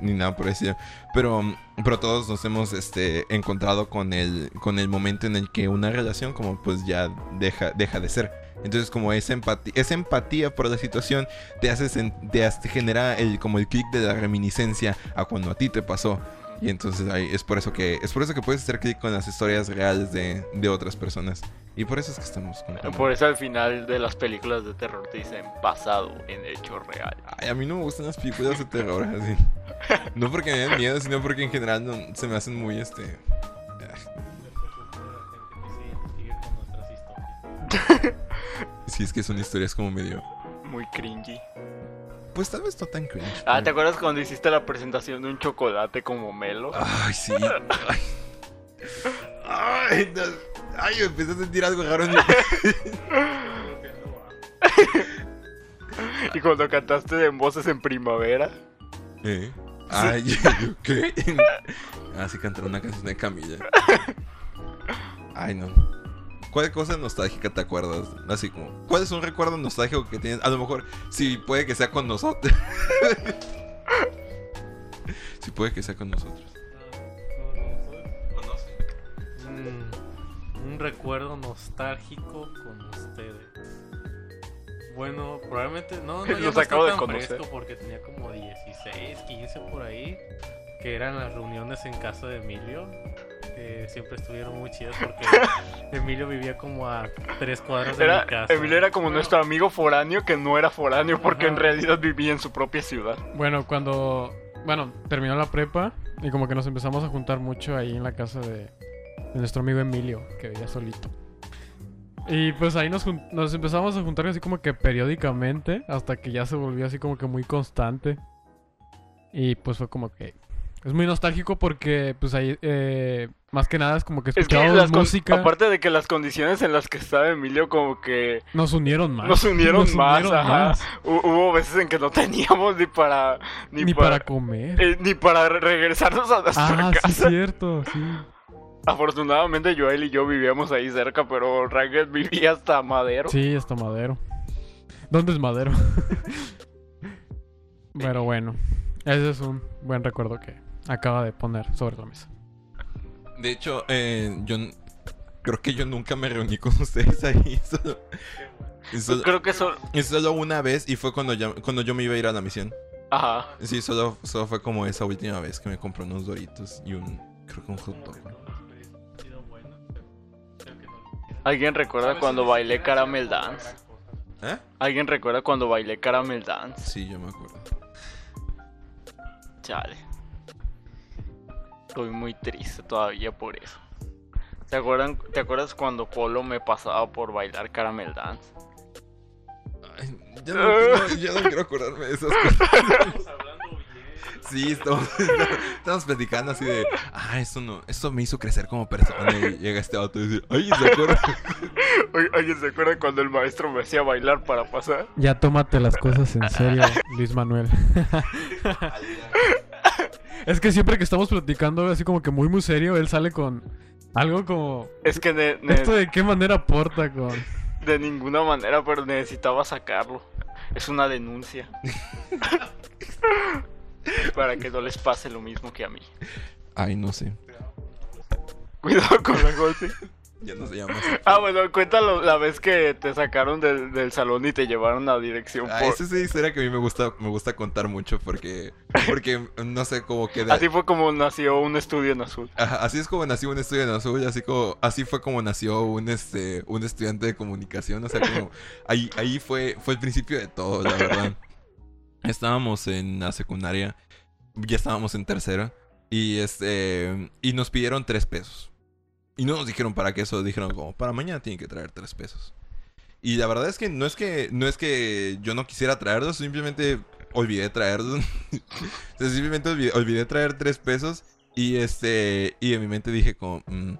ni nada por eso. Pero, pero todos nos hemos este, encontrado con el, con el momento en el que una relación, como pues ya deja, deja de ser. Entonces, como esa empatía, esa empatía por la situación te hace, te hace- genera el, como el clic de la reminiscencia a cuando a ti te pasó. Y entonces ahí es por eso que es por eso que puedes hacer clic con las historias reales de, de otras personas. Y por eso es que estamos contando. Por eso al final de las películas de terror te dicen basado en hecho real. Ay, a mí no me gustan las películas de terror así. No porque me den miedo, sino porque en general no- se me hacen muy este. Sí, es que son historias como medio. Muy cringy. Pues tal vez no tan cringe. Ah, ¿te pero- acuerdas cuando hiciste la presentación de un chocolate como Melo? Ay, sí. Ay, Ay, no. Ay, me empecé a sentir algo raro. Y cuando cantaste en voces en primavera. ¿Eh? Ay, ¿qué? Ah, sí, cantar una canción de Camila. Ay, no. ¿Cuál cosa nostálgica te acuerdas? Así como, ¿cuál es un recuerdo nostálgico que tienes? A lo mejor, sí, puede que sea con nosotros. sí, puede que sea con nosotros. Sé. Mm, un recuerdo nostálgico con ustedes. Bueno, probablemente no, no Los no acabo de tan conocer. fresco porque tenía como 16, 15 por ahí, que eran las reuniones en casa de Emilio, siempre estuvieron muy chidas porque Emilio vivía como a tres cuadras de Era, mi casa. Emilio era como nuestro amigo foráneo que no era foráneo porque en realidad vivía en su propia ciudad. Bueno, cuando. Bueno, terminó la prepa y como que nos empezamos a juntar mucho ahí en la casa de, de nuestro amigo Emilio, que vivía solito. Y pues ahí nos, nos empezamos a juntar así como que periódicamente, hasta que ya se volvió así como que muy constante. Y pues fue como que. Es muy nostálgico porque pues ahí eh, más que nada es como que Es que escuchábamos las con- música. aparte de que las condiciones en las que estaba Emilio como que Nos unieron más. nos unieron más, unieron ajá. más. Hu- hubo veces en que no teníamos ni para ni, Ni, para, comer. eh, ni para re- regresarnos a nuestra ah, sí, casa. cierto, sí. Afortunadamente Joel y yo vivíamos ahí cerca, pero Ragged vivía hasta Madero. Sí, hasta Madero. ¿Dónde es Madero? Pero bueno, ese es un buen recuerdo que acaba de poner sobre la mesa. De hecho, eh, yo creo que yo nunca me reuní con ustedes ahí. Solo, Creo que solo una vez y fue cuando, ya- cuando yo me iba a ir a la misión. ajá. Sí, solo, solo fue como esa última vez que me compré unos doritos y un, creo que un hot dog. ¿Alguien recuerda cuando bailé Caramel Dance? ¿Eh? ¿Alguien recuerda cuando bailé Caramel Dance? Sí, yo me acuerdo. Chale. Estoy muy triste todavía por eso. ¿Te, acuerdan, ¿Te acuerdas cuando Polo me pasaba por bailar Caramel Dance? Ay, ya, no, no, ya no quiero acordarme de esas cosas. Sí, estamos, estamos platicando así de, ah, esto no, esto me hizo crecer como persona. Y llega este auto y dice, ay, ¿se acuerda? Oye, ¿Alguien se acuerda cuando el maestro me hacía bailar para pasar? Ya tómate las cosas en serio, Luis Manuel. Es que siempre que estamos platicando así como que muy muy serio, él sale con algo como... Es que ne- ne- ¿Esto de qué manera aporta con...? de ninguna manera, pero necesitaba sacarlo. Es una denuncia. para que no les pase lo mismo que a mí. Ay, no sé. Cuidado con la golpe. Ya no se llama. Ah, bueno, cuéntalo la vez que te sacaron del, del salón y te llevaron a dirección Ah, por... esa es una historia que a mí me gusta, me gusta contar mucho porque, porque no sé cómo queda. Así fue como nació un estudio en azul. Ajá, así es como nació un estudio en azul, así como así fue como nació un este un estudiante de comunicación, o sea, como ahí ahí fue fue el principio de todo, la verdad. Estábamos en la secundaria, ya estábamos en tercero y este y nos pidieron tres pesos. Y no nos dijeron para qué eso, dijeron como para mañana tienen que traer tres pesos. Y la verdad es que no es que no es que yo no quisiera traerlos, simplemente olvidé traerlos. Simplemente olvidé, traer tres pesos y este y en mi mente dije como "Mm,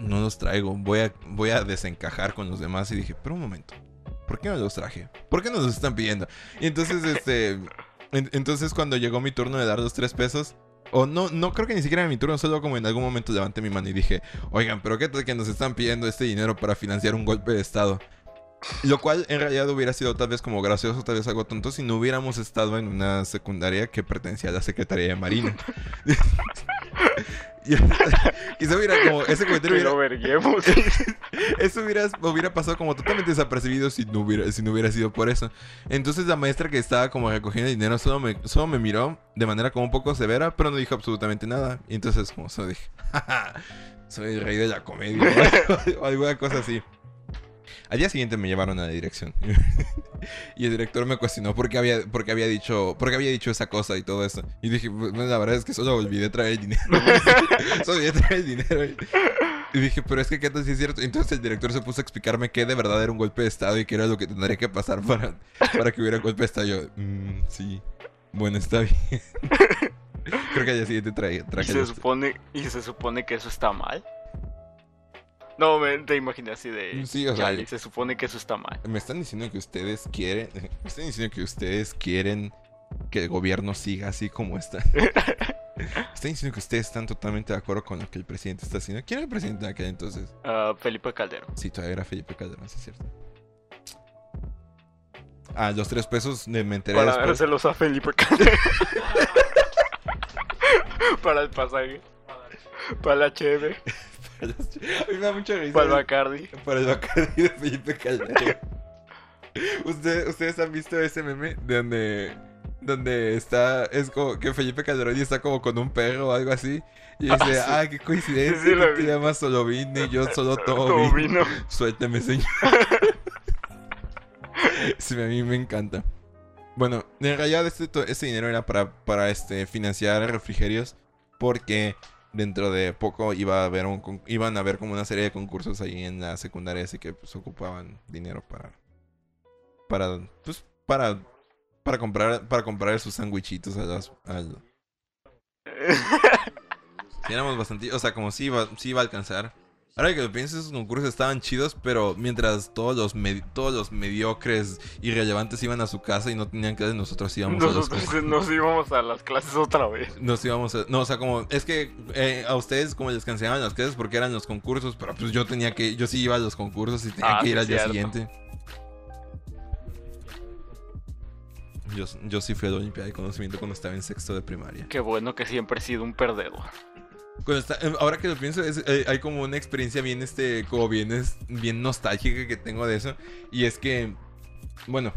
no los traigo, voy a voy a desencajar con los demás y dije, pero un momento. ¿Por qué no los traje? ¿Por qué no los están pidiendo? Y entonces este en- entonces cuando llegó mi turno de dar los tres pesos o no, no creo que ni siquiera era mi turno, solo como en algún momento levanté mi mano y dije, oigan, pero qué tal que nos están pidiendo este dinero para financiar un golpe de estado. Lo cual en realidad hubiera sido tal vez como gracioso, tal vez algo tonto, si no hubiéramos estado en una secundaria que pertenecía a la Secretaría de Marina. Eso hubiera como, ese comentario Que hubiera, eso hubiera, hubiera pasado como totalmente desapercibido si no hubiera, si no hubiera sido por eso. Entonces la maestra que estaba como recogiendo el dinero solo me, solo me miró de manera como un poco severa, pero no dijo absolutamente nada. Y entonces como solo dije, "Jaja, soy el rey de la comedia o alguna cosa así. Al día siguiente me llevaron a la dirección. y el director me cuestionó por qué había, por qué había dicho, por qué había dicho esa cosa y todo eso. Y dije, "Bueno, la verdad es que solo olvidé traer el dinero. solo olvidé traer el dinero. Y dije, pero es que qué tal si es cierto. Entonces el director se puso a explicarme que de verdad era un golpe de estado y que era lo que tendría que pasar para, para que hubiera golpe de estado. Yo, "Mm, sí. Bueno, está bien. Creo que al día siguiente traje, Y traje se los- supone, y se supone que eso está mal. No, me te imaginé así de. Sí, o sea, "Chale, se supone que eso está mal. Me están diciendo que ustedes quieren. Me están diciendo que ustedes quieren que el gobierno siga así como está. Están diciendo que ustedes están totalmente de acuerdo con lo que el presidente está haciendo. ¿Quién era el presidente de aquel entonces? Ah, Felipe Calderón. Sí, todavía era Felipe Calderón, sí es cierto. Ah, los tres pesos me enteré Para después. dárselos a Felipe Calderón. para el pasaje. Para la cheve. A mí me da mucha risa. Para el Bacardi. Para el Bacardi de Felipe Calderón. ¿Ustedes, ¿Ustedes han visto ese meme de donde, donde está, es como que Felipe Calderón y está como con un perro o algo así? Y Ah, dice, sí. ah, qué coincidencia, Sí, tú te llamas solo y yo solo Todo vino. vino. Suélteme, señor. sí, a mí me encanta. Bueno, en realidad este, este dinero era para, para este, financiar refrigerios porque dentro de poco iba a haber un, iban a haber como una serie de concursos ahí en la secundaria así que pues ocupaban dinero para para pues para para comprar para comprar sus sandwichitos a las al- Sí, éramos bastante o sea como sí iba sí iba a alcanzar Ahora que lo pienso, esos concursos estaban chidos, pero mientras todos los, medi- todos los mediocres irrelevantes iban a su casa y no tenían clases, nosotros íbamos a los Nosotros concursos. nos íbamos a las clases otra vez. Nos íbamos a... No, o sea, como... Es que eh, a ustedes como les cancelaban las clases porque eran los concursos, pero pues yo tenía que... Yo sí iba a los concursos y tenía Ah, que ir sí, al día cierto. siguiente. Yo, yo sí fui a la Olimpiada de Conocimiento cuando estaba en sexto de primaria. Qué bueno que siempre he sido un perdedor. Eh, ahora que lo pienso, eh, hay como una experiencia bien, este, como bien, es, bien nostálgica que tengo de eso. Y es que, bueno,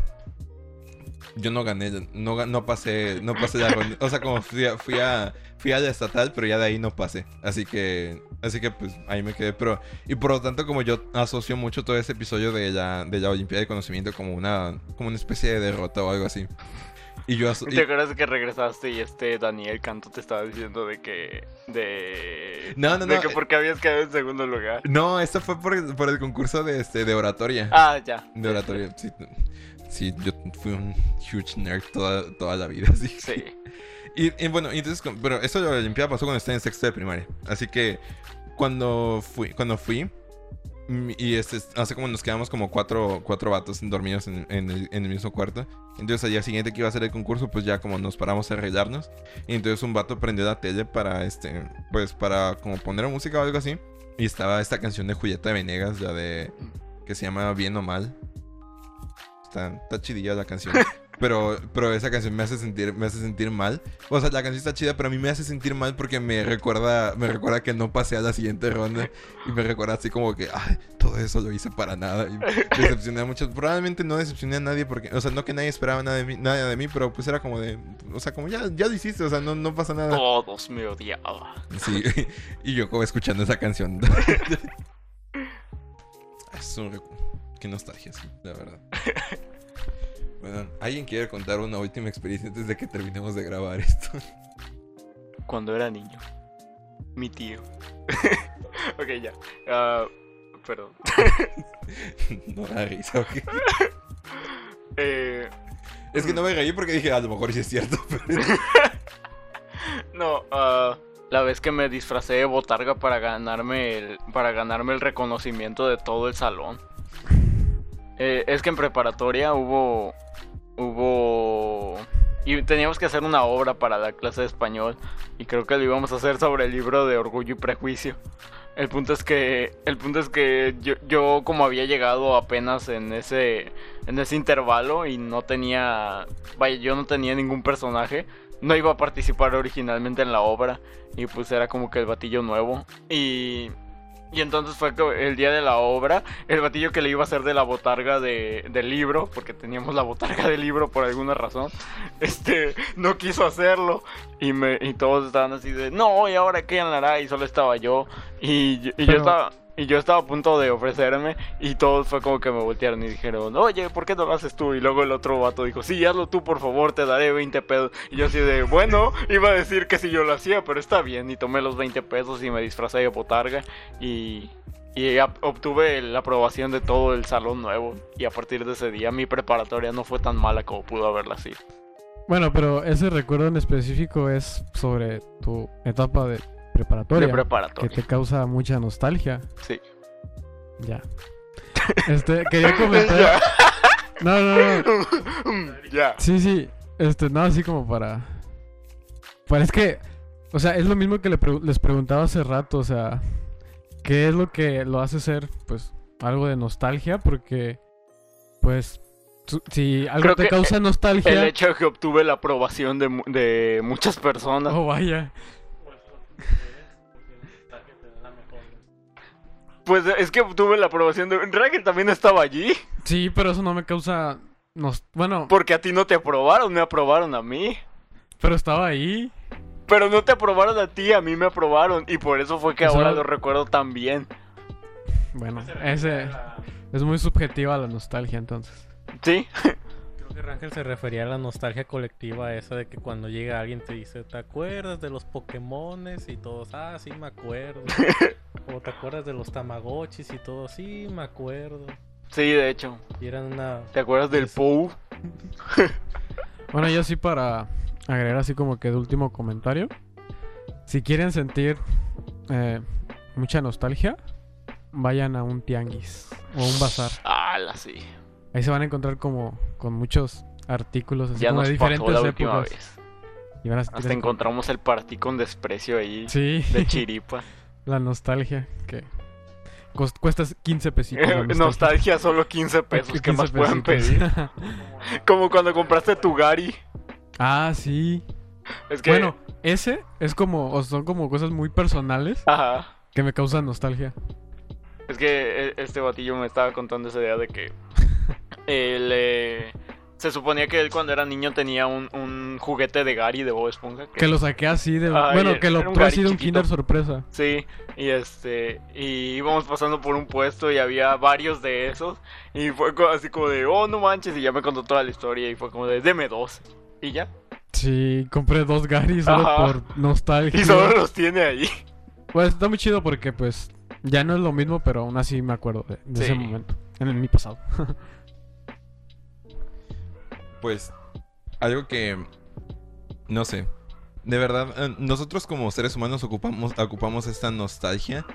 yo no gané, no, no pasé, no pasé la ronda. O sea, como fui a, fui a, fui a la estatal, pero ya de ahí no pasé. Así que, así que pues ahí me quedé. Pero, y por lo tanto, como yo asocio mucho todo ese episodio de la, de la Olimpiada de Conocimiento como una, como una especie de derrota o algo así. Y yo aso- ¿Y ¿Te acuerdas que regresaste y este Daniel Canto te estaba diciendo de que. de. No, no, De no, que eh. porque habías quedado en segundo lugar. No, esto fue por, el- por el concurso de, este, de oratoria. Ah, ya. De oratoria, sí. Sí, yo fui un huge nerd toda, toda la vida, sí. Sí. Y, y bueno, entonces, pero eso de la Olimpiada pasó cuando estaba en sexto de primaria. Así que cuando fui, cuando fui, y este, hace como nos quedamos como cuatro, cuatro vatos dormidos en, en el, en el mismo cuarto. Entonces al día siguiente que iba a ser el concurso, pues ya como nos paramos a arreglarnos. Y entonces un vato prendió la tele para, este, pues para como poner música o algo así. Y estaba esta canción de Julieta Venegas, la de, que se llama Bien o Mal. Está, está chidilla la canción. Pero, pero esa canción me hace sentir, me hace sentir mal. O sea, la canción está chida, pero a mí me hace sentir mal porque me recuerda, me recuerda que no pasé a la siguiente ronda. Y me recuerda así como que, ay, todo eso lo hice para nada. Y decepcioné a muchos. Probablemente no decepcioné a nadie porque, o sea, no que nadie esperaba nada de mí, nada de mí, pero pues era como de, o sea, como ya, ya lo hiciste, o sea, no, no pasa nada. Todos me odiaban. Sí, y yo como escuchando esa canción. es un Qué nostalgia, sí, la verdad. Bueno, ¿alguien quiere contar una última experiencia antes de que terminemos de grabar esto? Cuando era niño. Mi tío. ok, ya. Ah, perdón. no da risa, ok. Eh, Es que no me reí porque dije, a lo mejor sí es cierto. pero- no, ah, la vez que me disfracé de botarga para ganarme el, para ganarme el reconocimiento de todo el salón. Eh, es que en preparatoria hubo hubo y teníamos que hacer una obra para la clase de español y creo que lo íbamos a hacer sobre el libro de Orgullo y Prejuicio. El punto es que el punto es que yo, yo como había llegado apenas en ese en ese intervalo y no tenía vaya yo no tenía ningún personaje no iba a participar originalmente en la obra y pues era como que el batillo nuevo y y entonces fue el día de la obra, el batillo que le iba a hacer de la botarga de, del libro, porque teníamos la botarga del libro por alguna razón, este, no quiso hacerlo. Y, me, y todos estaban así de, no, ¿y ahora qué hará? Y solo estaba yo. Y, yo- estaba... Y yo estaba a punto de ofrecerme y todos fue como que me voltearon y dijeron, oye, ¿por qué no lo haces tú? Y luego el otro vato dijo, sí, hazlo tú, por favor, te daré 20 pesos. Y yo así de, bueno, iba a decir que si yo lo hacía, pero está bien. Y tomé los 20 pesos y me disfracé de botarga y, y obtuve la aprobación de todo el salón nuevo. Y a partir de ese día mi preparatoria no fue tan mala como pudo haberla sido. Bueno, pero ese recuerdo en específico es sobre tu etapa de preparatoria. De preparatoria. Que te causa mucha nostalgia. Sí. Ya. Este, quería comentar. No, no, no. ya. Sí, sí. Este, no, así como para. Pues es que. O sea, es lo mismo que les preguntaba hace rato. O sea, ¿qué es lo que lo hace ser, pues, algo de nostalgia? Porque, pues, si algo Creo te causa El nostalgia. hecho de que obtuve la aprobación de, de muchas personas. Oh, vaya. Pues es que obtuve la aprobación de... Raquel también estaba allí. Sí, pero eso no me causa. nos- Bueno, Porque a ti no te aprobaron, me aprobaron a mí. pero estaba ahí. Pero no te aprobaron a ti, a mí me aprobaron. Y por eso fue que ahora lo recuerdo tan bien. Bueno, ese. Es muy subjetiva la nostalgia, entonces. ¿Sí? Creo que Rangel se refería a la nostalgia colectiva esa de que cuando llega alguien te dice, ¿te acuerdas de los Pokémones? Y todos, ah, sí me acuerdo. o ¿te acuerdas de los Tamagotchis? Y todos, sí me acuerdo. Sí, de hecho. Y eran una... ¿Te acuerdas del Sí. Pou? Bueno, yo sí para agregar así como que de último comentario. Si quieren sentir eh, mucha nostalgia, vayan a un tianguis o un bazar. Ah, la sí. Ahí se van a encontrar como con muchos artículos así Ya como nos de pasó diferentes la épocas. vez. Y van a Hasta encontramos el partí con desprecio ahí. Sí, De chiripa. la nostalgia que cuesta 15 pesitos. Eh, Nostalgia, solo 15 pesos. ¿Qué 15 más pueden pesitos. pedir? Como cuando compraste tu Gary. ah, sí. Es que... Bueno, ese es como, o son como cosas muy personales Ajá. que me causan nostalgia. Es que eh, este batillo me estaba contando esa idea de que eh, se suponía que él cuando era niño tenía un, un juguete de Gary de Bob Esponja. que- Que lo saqué así de... Ay, bueno, que lo Gary así de un. Kinder sorpresa. Sí, y este, y íbamos pasando por un puesto y había varios de esos. Y fue así como de, oh, no manches, y ya me contó toda la historia y fue como de, deme dos. Y ya. Sí, compré dos Gary solo Ajá. por nostalgia. Y solo los tiene ahí. Pues está muy chido porque pues ya no es lo mismo, pero aún así me acuerdo de, de ese momento. En el- mi pasado. Pues algo que no sé. De verdad, eh, nosotros como seres humanos ocupamos, ocupamos esta nostalgia.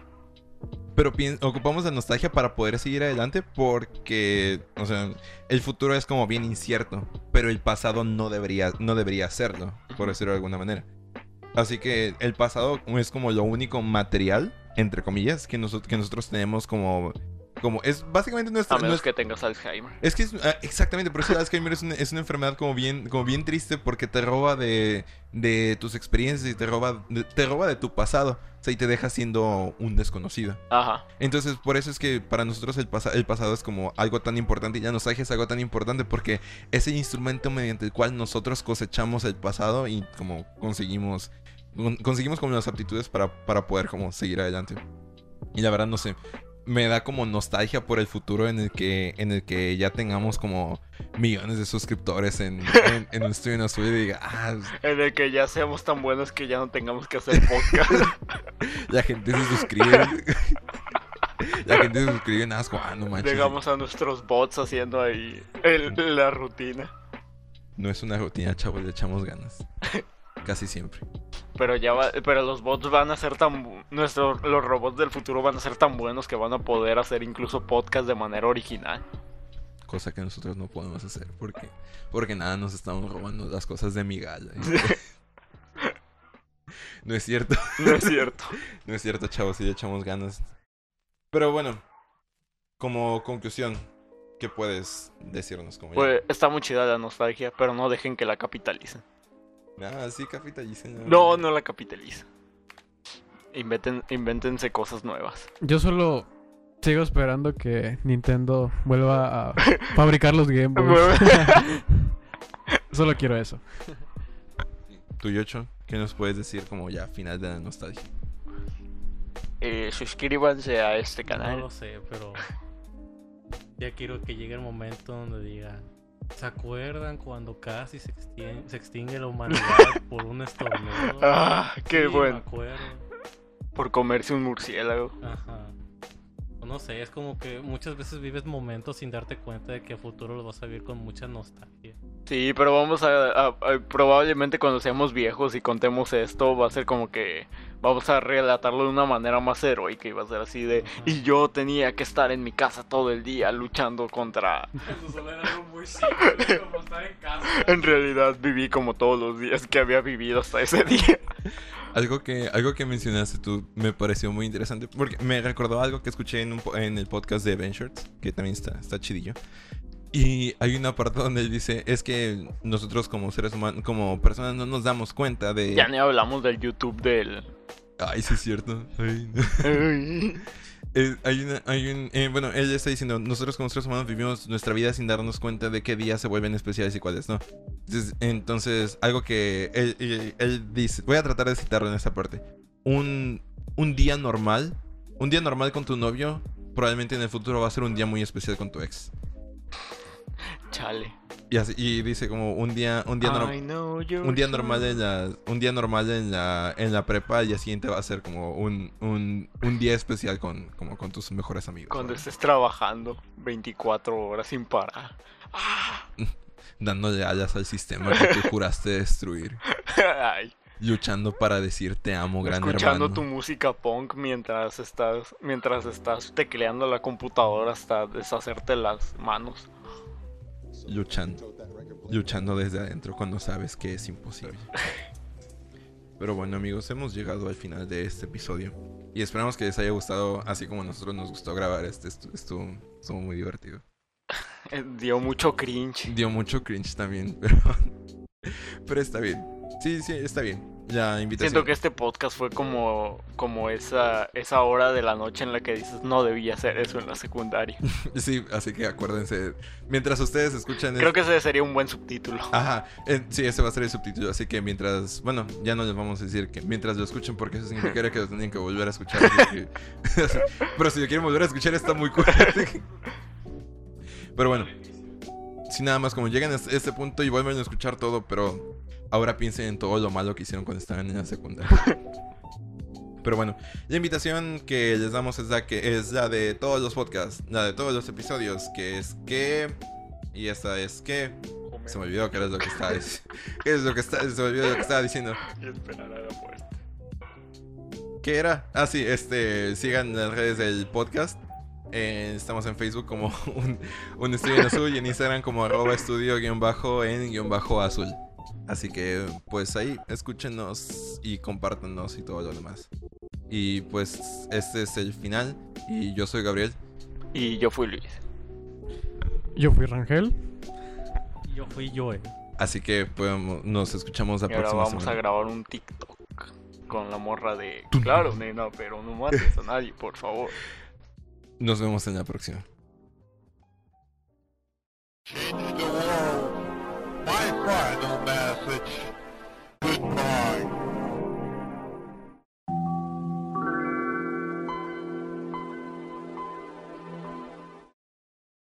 Pero ocupamos la nostalgia para poder seguir adelante porque, o sea, el futuro es como bien incierto, pero el pasado no debería, no debería serlo, por decirlo de alguna manera. Así que el pasado es como lo único material, entre comillas, que, nosotros que nosotros tenemos como... como es básicamente nuestra, A menos nuestra- que tengas Alzheimer. es que es, ah, exactamente, por eso Alzheimer es una, es una enfermedad como bien, como bien triste porque te roba de, de tus experiencias y te roba, de, te roba de tu pasado. O sea, y te deja siendo un desconocido. Ajá. Entonces, por eso es que para nosotros el, el pasado es como algo tan importante y la nostalgia es algo tan importante porque es el instrumento mediante el cual nosotros cosechamos el pasado y como conseguimos, con- conseguimos como las aptitudes para, para poder como seguir adelante. Y la verdad, no sé, me da como nostalgia por el futuro en el que, en el que ya tengamos como millones de suscriptores en, en, en el en azul y diga, ah, En el que ya seamos tan buenos que ya no tengamos que hacer podcast. la gente se suscribe. la gente se suscribe nada más ah, no manches. Dejamos a nuestros bots haciendo ahí el- la rutina. No es una rutina, chavos, le echamos ganas. Casi siempre. Pero ya va, pero los bots van a ser tan nuestros los robots del futuro van a ser tan buenos que van a poder hacer incluso podcast de manera original. Cosa que nosotros no podemos hacer porque, porque nada, nos estamos robando las cosas de mi gala. no es cierto, No es cierto. no es cierto, chavos, si le echamos ganas. Pero bueno, como conclusión, ¿qué puedes decirnos? Como? Pues está muy chida la nostalgia, pero no dejen que la capitalicen. Ah, sí, capitalicen. No, no la capitaliza. Inventen, invéntense cosas nuevas. Yo solo sigo esperando que Nintendo vuelva a fabricar los Game Boys. solo quiero eso. Tú, Yocho, ¿qué nos puedes decir como ya final de la nostalgia? Eh, suscríbanse a este No canal. lo sé, pero ya quiero que llegue el momento donde diga, ¿se acuerdan cuando casi se extingue, se extingue la humanidad por un estornudo? Ah, qué Sí, bueno. Me acuerdo. Por comerse un murciélago. Ajá. No sé, es como que muchas veces vives momentos sin darte cuenta de que a futuro los vas a vivir con mucha nostalgia. Sí, pero vamos a, a- a- probablemente cuando seamos viejos y contemos esto va a ser como que vamos a relatarlo de una manera más heroica y va a ser así de Ajá. y yo tenía que estar en mi casa todo el día luchando contra Eso solo era algo muy simple, como estar en casa. en realidad viví como todos los días que había vivido hasta ese día. Algo que, algo que mencionaste tú me pareció muy interesante porque me recordó algo que escuché en, un en el podcast de Ben Shorts, que también está, está chidillo. Y hay una parte donde él dice, es que nosotros como seres humanos, como personas no nos damos cuenta de... Ya ni hablamos del YouTube del Ay, sí es cierto. Ay, no. Eh, hay una, hay un, eh, bueno, él está diciendo, nosotros como seres humanos vivimos nuestra vida sin darnos cuenta de qué días se vuelven especiales y cuáles no. Entonces, entonces, algo que él, él- él dice, voy a tratar de citarlo en esta parte. Un, un día normal, un día normal con tu novio, probablemente en el futuro va a ser un día muy especial con tu ex. Chale. Y, así, y dice como un día, un día normal. Un día normal en la, un día normal en la, en la prepa, al día siguiente va a ser como un, un, un día especial con, como con tus mejores amigos. Cuando ¿no? estés trabajando 24 horas sin parar. Dándole alas al sistema que tú juraste destruir. Ay, Luchando para decir te amo, gran escuchando hermano. tu música punk mientras estás mientras estás tecleando la computadora hasta deshacerte las manos. Luchando. Luchando desde adentro cuando sabes que es imposible. Pero bueno amigos, hemos llegado al final de este episodio. Y esperamos que les haya gustado, así como a nosotros nos gustó grabar este. Estu- Estuvo, estuvo muy divertido. Dio mucho cringe. Dio mucho cringe también, pero, pero está bien. Sí, sí, está bien. La invitación. Siento que este podcast fue como como esa esa hora de la noche en la que dices no debía hacer eso en la secundaria. Sí, así que acuérdense. Mientras ustedes escuchan. Creo que ese sería un buen subtítulo. Ajá, eh, sí, ese va a ser el subtítulo. Así que mientras. Bueno, ya no les vamos a decir que mientras lo escuchen, porque eso significaría que lo tenían que volver a escuchar. que- pero si lo quieren volver a escuchar, está muy cool. Pero bueno, sin nada más, como llegan a este punto y vuelven a escuchar todo, pero ahora piensen en todo lo malo que hicieron cuando estaban en la secundaria. Pero bueno, la invitación que les damos es la que es la de todos los podcasts, la de todos los episodios, que es que y esta es que se me olvidó qué era lo que estaba diciendo. ¿Qué es lo que está, se me olvidó lo que estaba diciendo. Y esperar a la puerta. ¿Qué era? Ah, sí, este, sigan las redes del podcast. Eh, estamos en Facebook como un, un estudio en azul y en Instagram como arroba estudio guion bajo en guion bajo azul. Así que pues ahí escúchenos y compártanos y todo lo demás. Y pues este es el final y yo soy Gabriel. Y yo fui Luis. Yo fui Rangel. Y Yo fui Joel. Así que podemos- nos escuchamos la Y ahora próxima vamos a grabar un TikTok con la morra de Claro, nena, pero no mates a nadie, por favor. Nos vemos en la próxima. My final message. Goodbye.